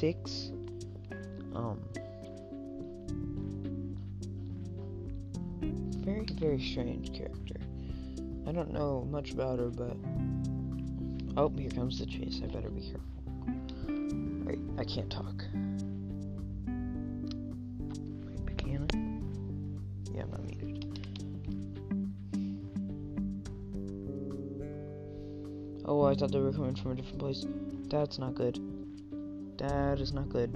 Six. Um, very, very strange character. I don't know much about her, but oh, here comes the chase. I better be careful. Wait, I can't talk. Wait, I? Yeah, I'm not muted. Oh, I thought they were coming from a different place. That's not good. That is not good.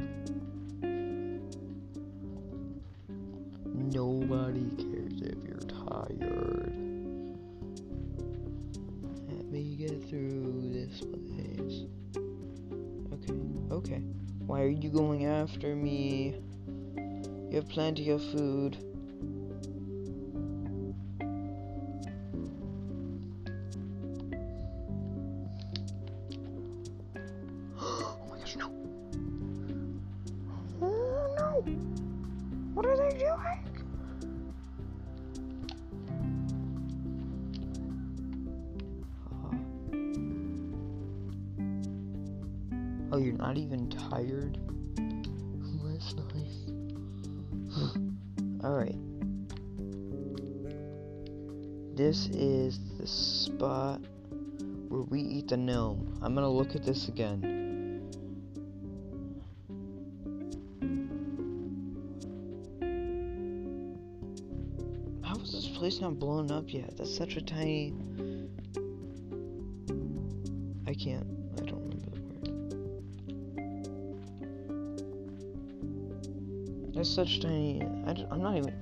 Nobody cares if you're tired. Let me get through this place. Okay, okay. Why are you going after me? You have plenty of food. You're not even tired? That's nice. Alright. This is the spot where we eat the gnome. I'm gonna look at this again. How is this place not blown up yet? That's such a tiny... I can't. That's such tiny... I am not even...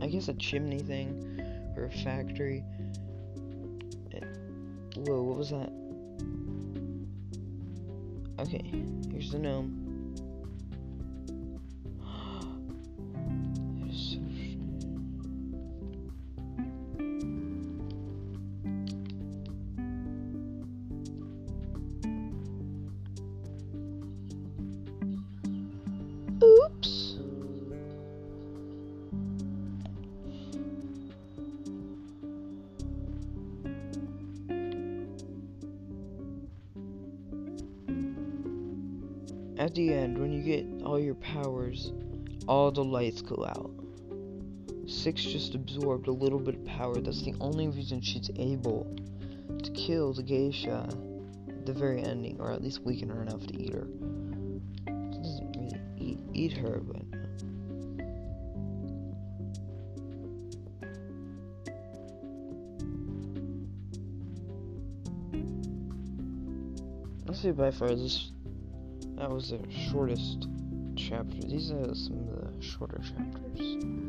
I guess a chimney thing. Or a factory. It, whoa, what was that? Okay, here's the gnome. Lights go out. Six just absorbed a little bit of power. That's the only reason she's able to kill the geisha at the very ending, or at least weaken her enough to eat her. She doesn't really eat, eat her, but. Let's say by far this that was the shortest chapter. These are some of the shorter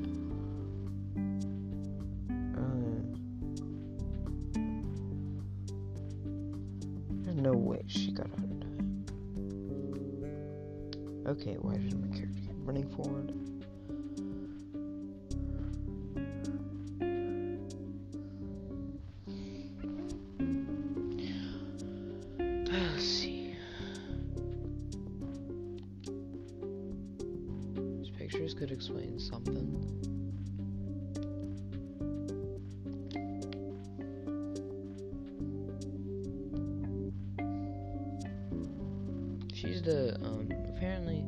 She's the, um, apparently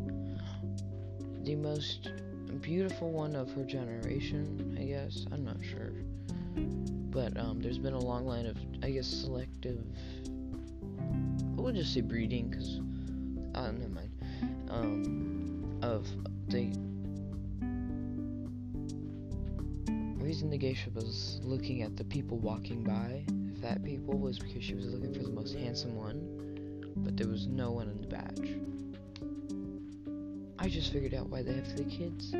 the most beautiful one of her generation, I guess. I'm not sure. But, um, there's been a long line of, I guess, selective. We'll just say breeding, because. Uh, never mind. Um, of the reason the geisha was looking at the people walking by, if that people, was because she was looking for the most handsome one, but there was no one batch. I just figured out why they have three kids.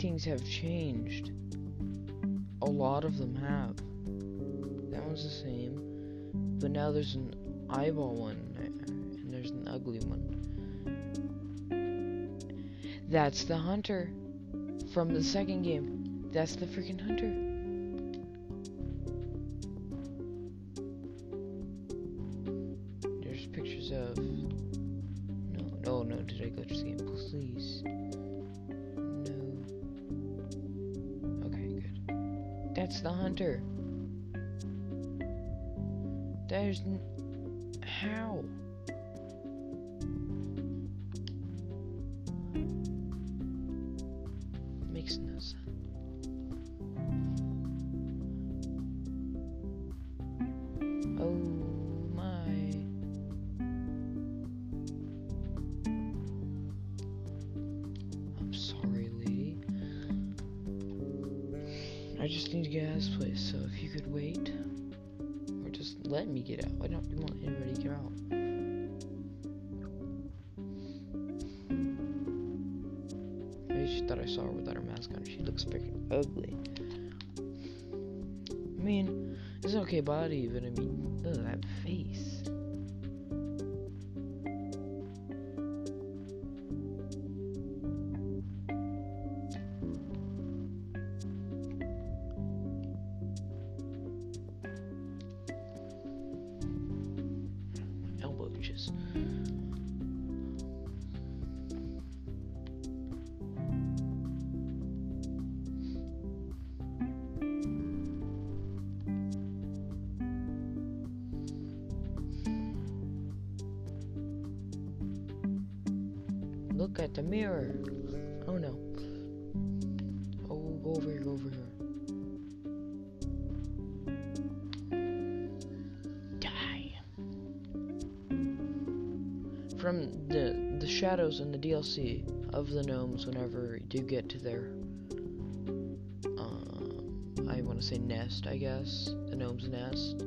Paintings have changed. A lot of them have. That one's the same. But now there's an eyeball one, uh, and there's an ugly one. That's the hunter. from the second game. That's the freaking hunter. There's pictures of. No, no, no. Did I glitch this game? Please. There's. N how? Just get out. Why don't you want anybody to get out? Maybe she thought I saw her without her mask on. She looks freaking ugly. I mean, it's an okay body, but I mean, at DLC of the gnomes, whenever you do get to their, um, I want to say nest, I guess, the gnome's nest.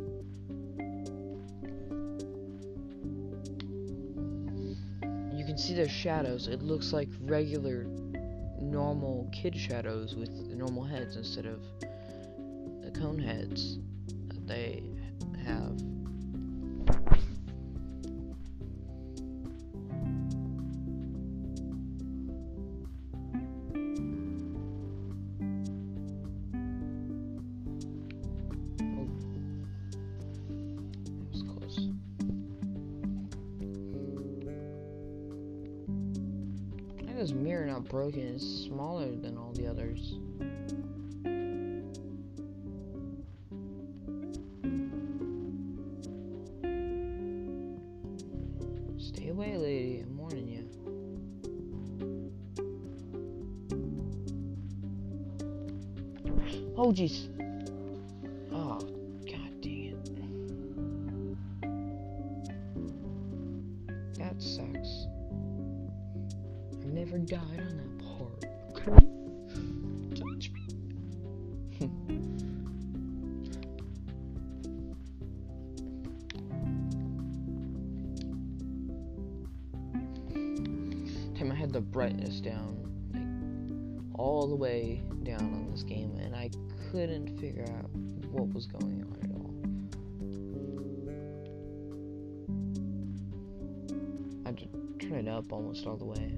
you can see their shadows. It looks like regular, normal kid shadows with normal heads instead of the cone heads Oh. God dang it. That sucks. I never died on that part. Okay? Touch me. Time I had the brightness down, all the way down on this game, and I couldn't figure out what was going on at all. I had to turn it up almost all the way.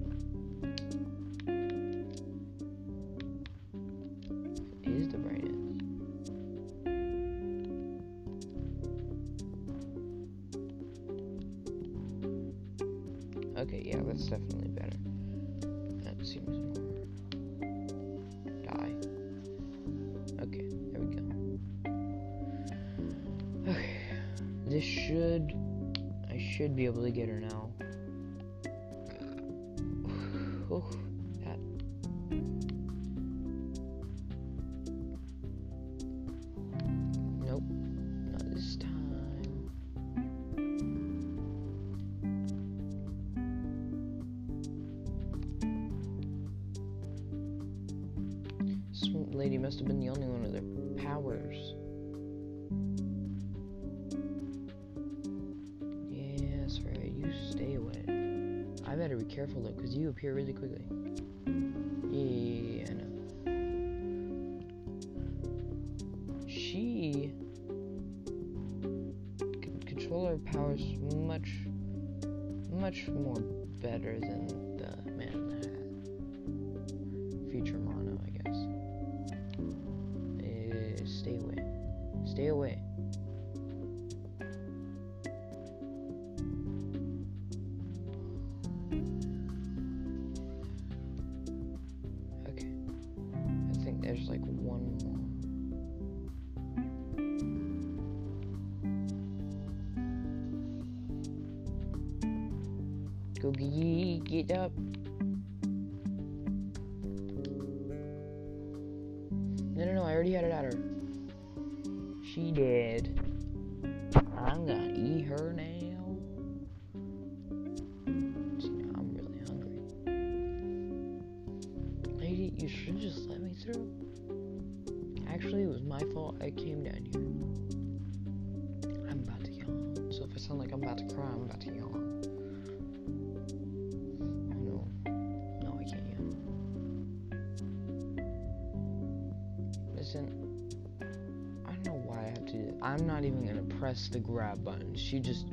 I'm not even gonna press the grab button. She just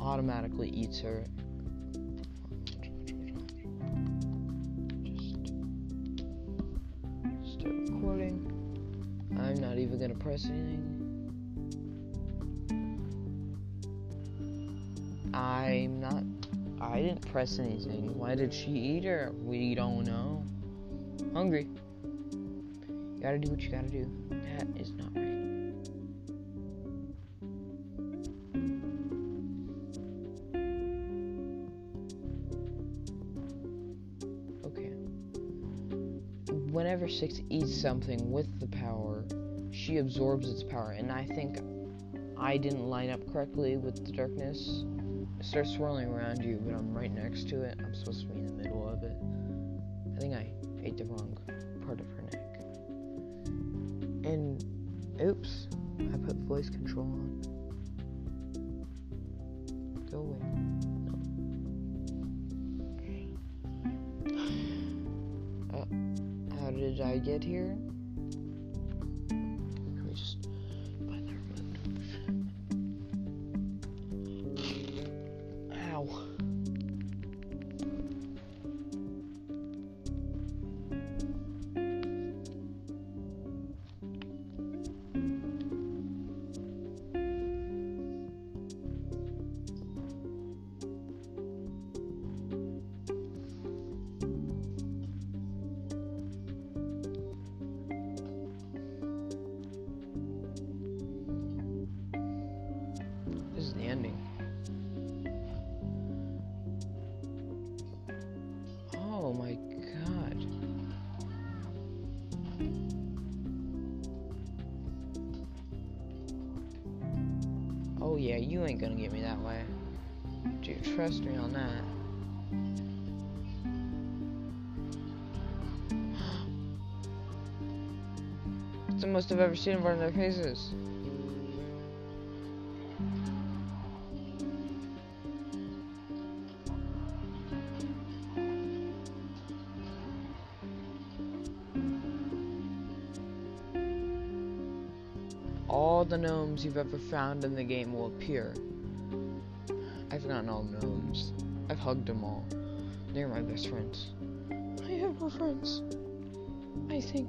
automatically eats her. Just start recording. I'm not even gonna press anything. I'm not. I didn't press anything. Why did she eat her? We don't know. Hungry. You gotta do what you gotta do. That is not 6 eats something with the power, she absorbs its power. And I think I didn't line up correctly with the darkness. It starts swirling around you, but I'm right next to it. I'm supposed to be in the middle. Ever seen one of their faces. all the gnomes you've ever found in the game will appear. I've gotten all gnomes. I've hugged them all. They're my best friends. I have no friends. I think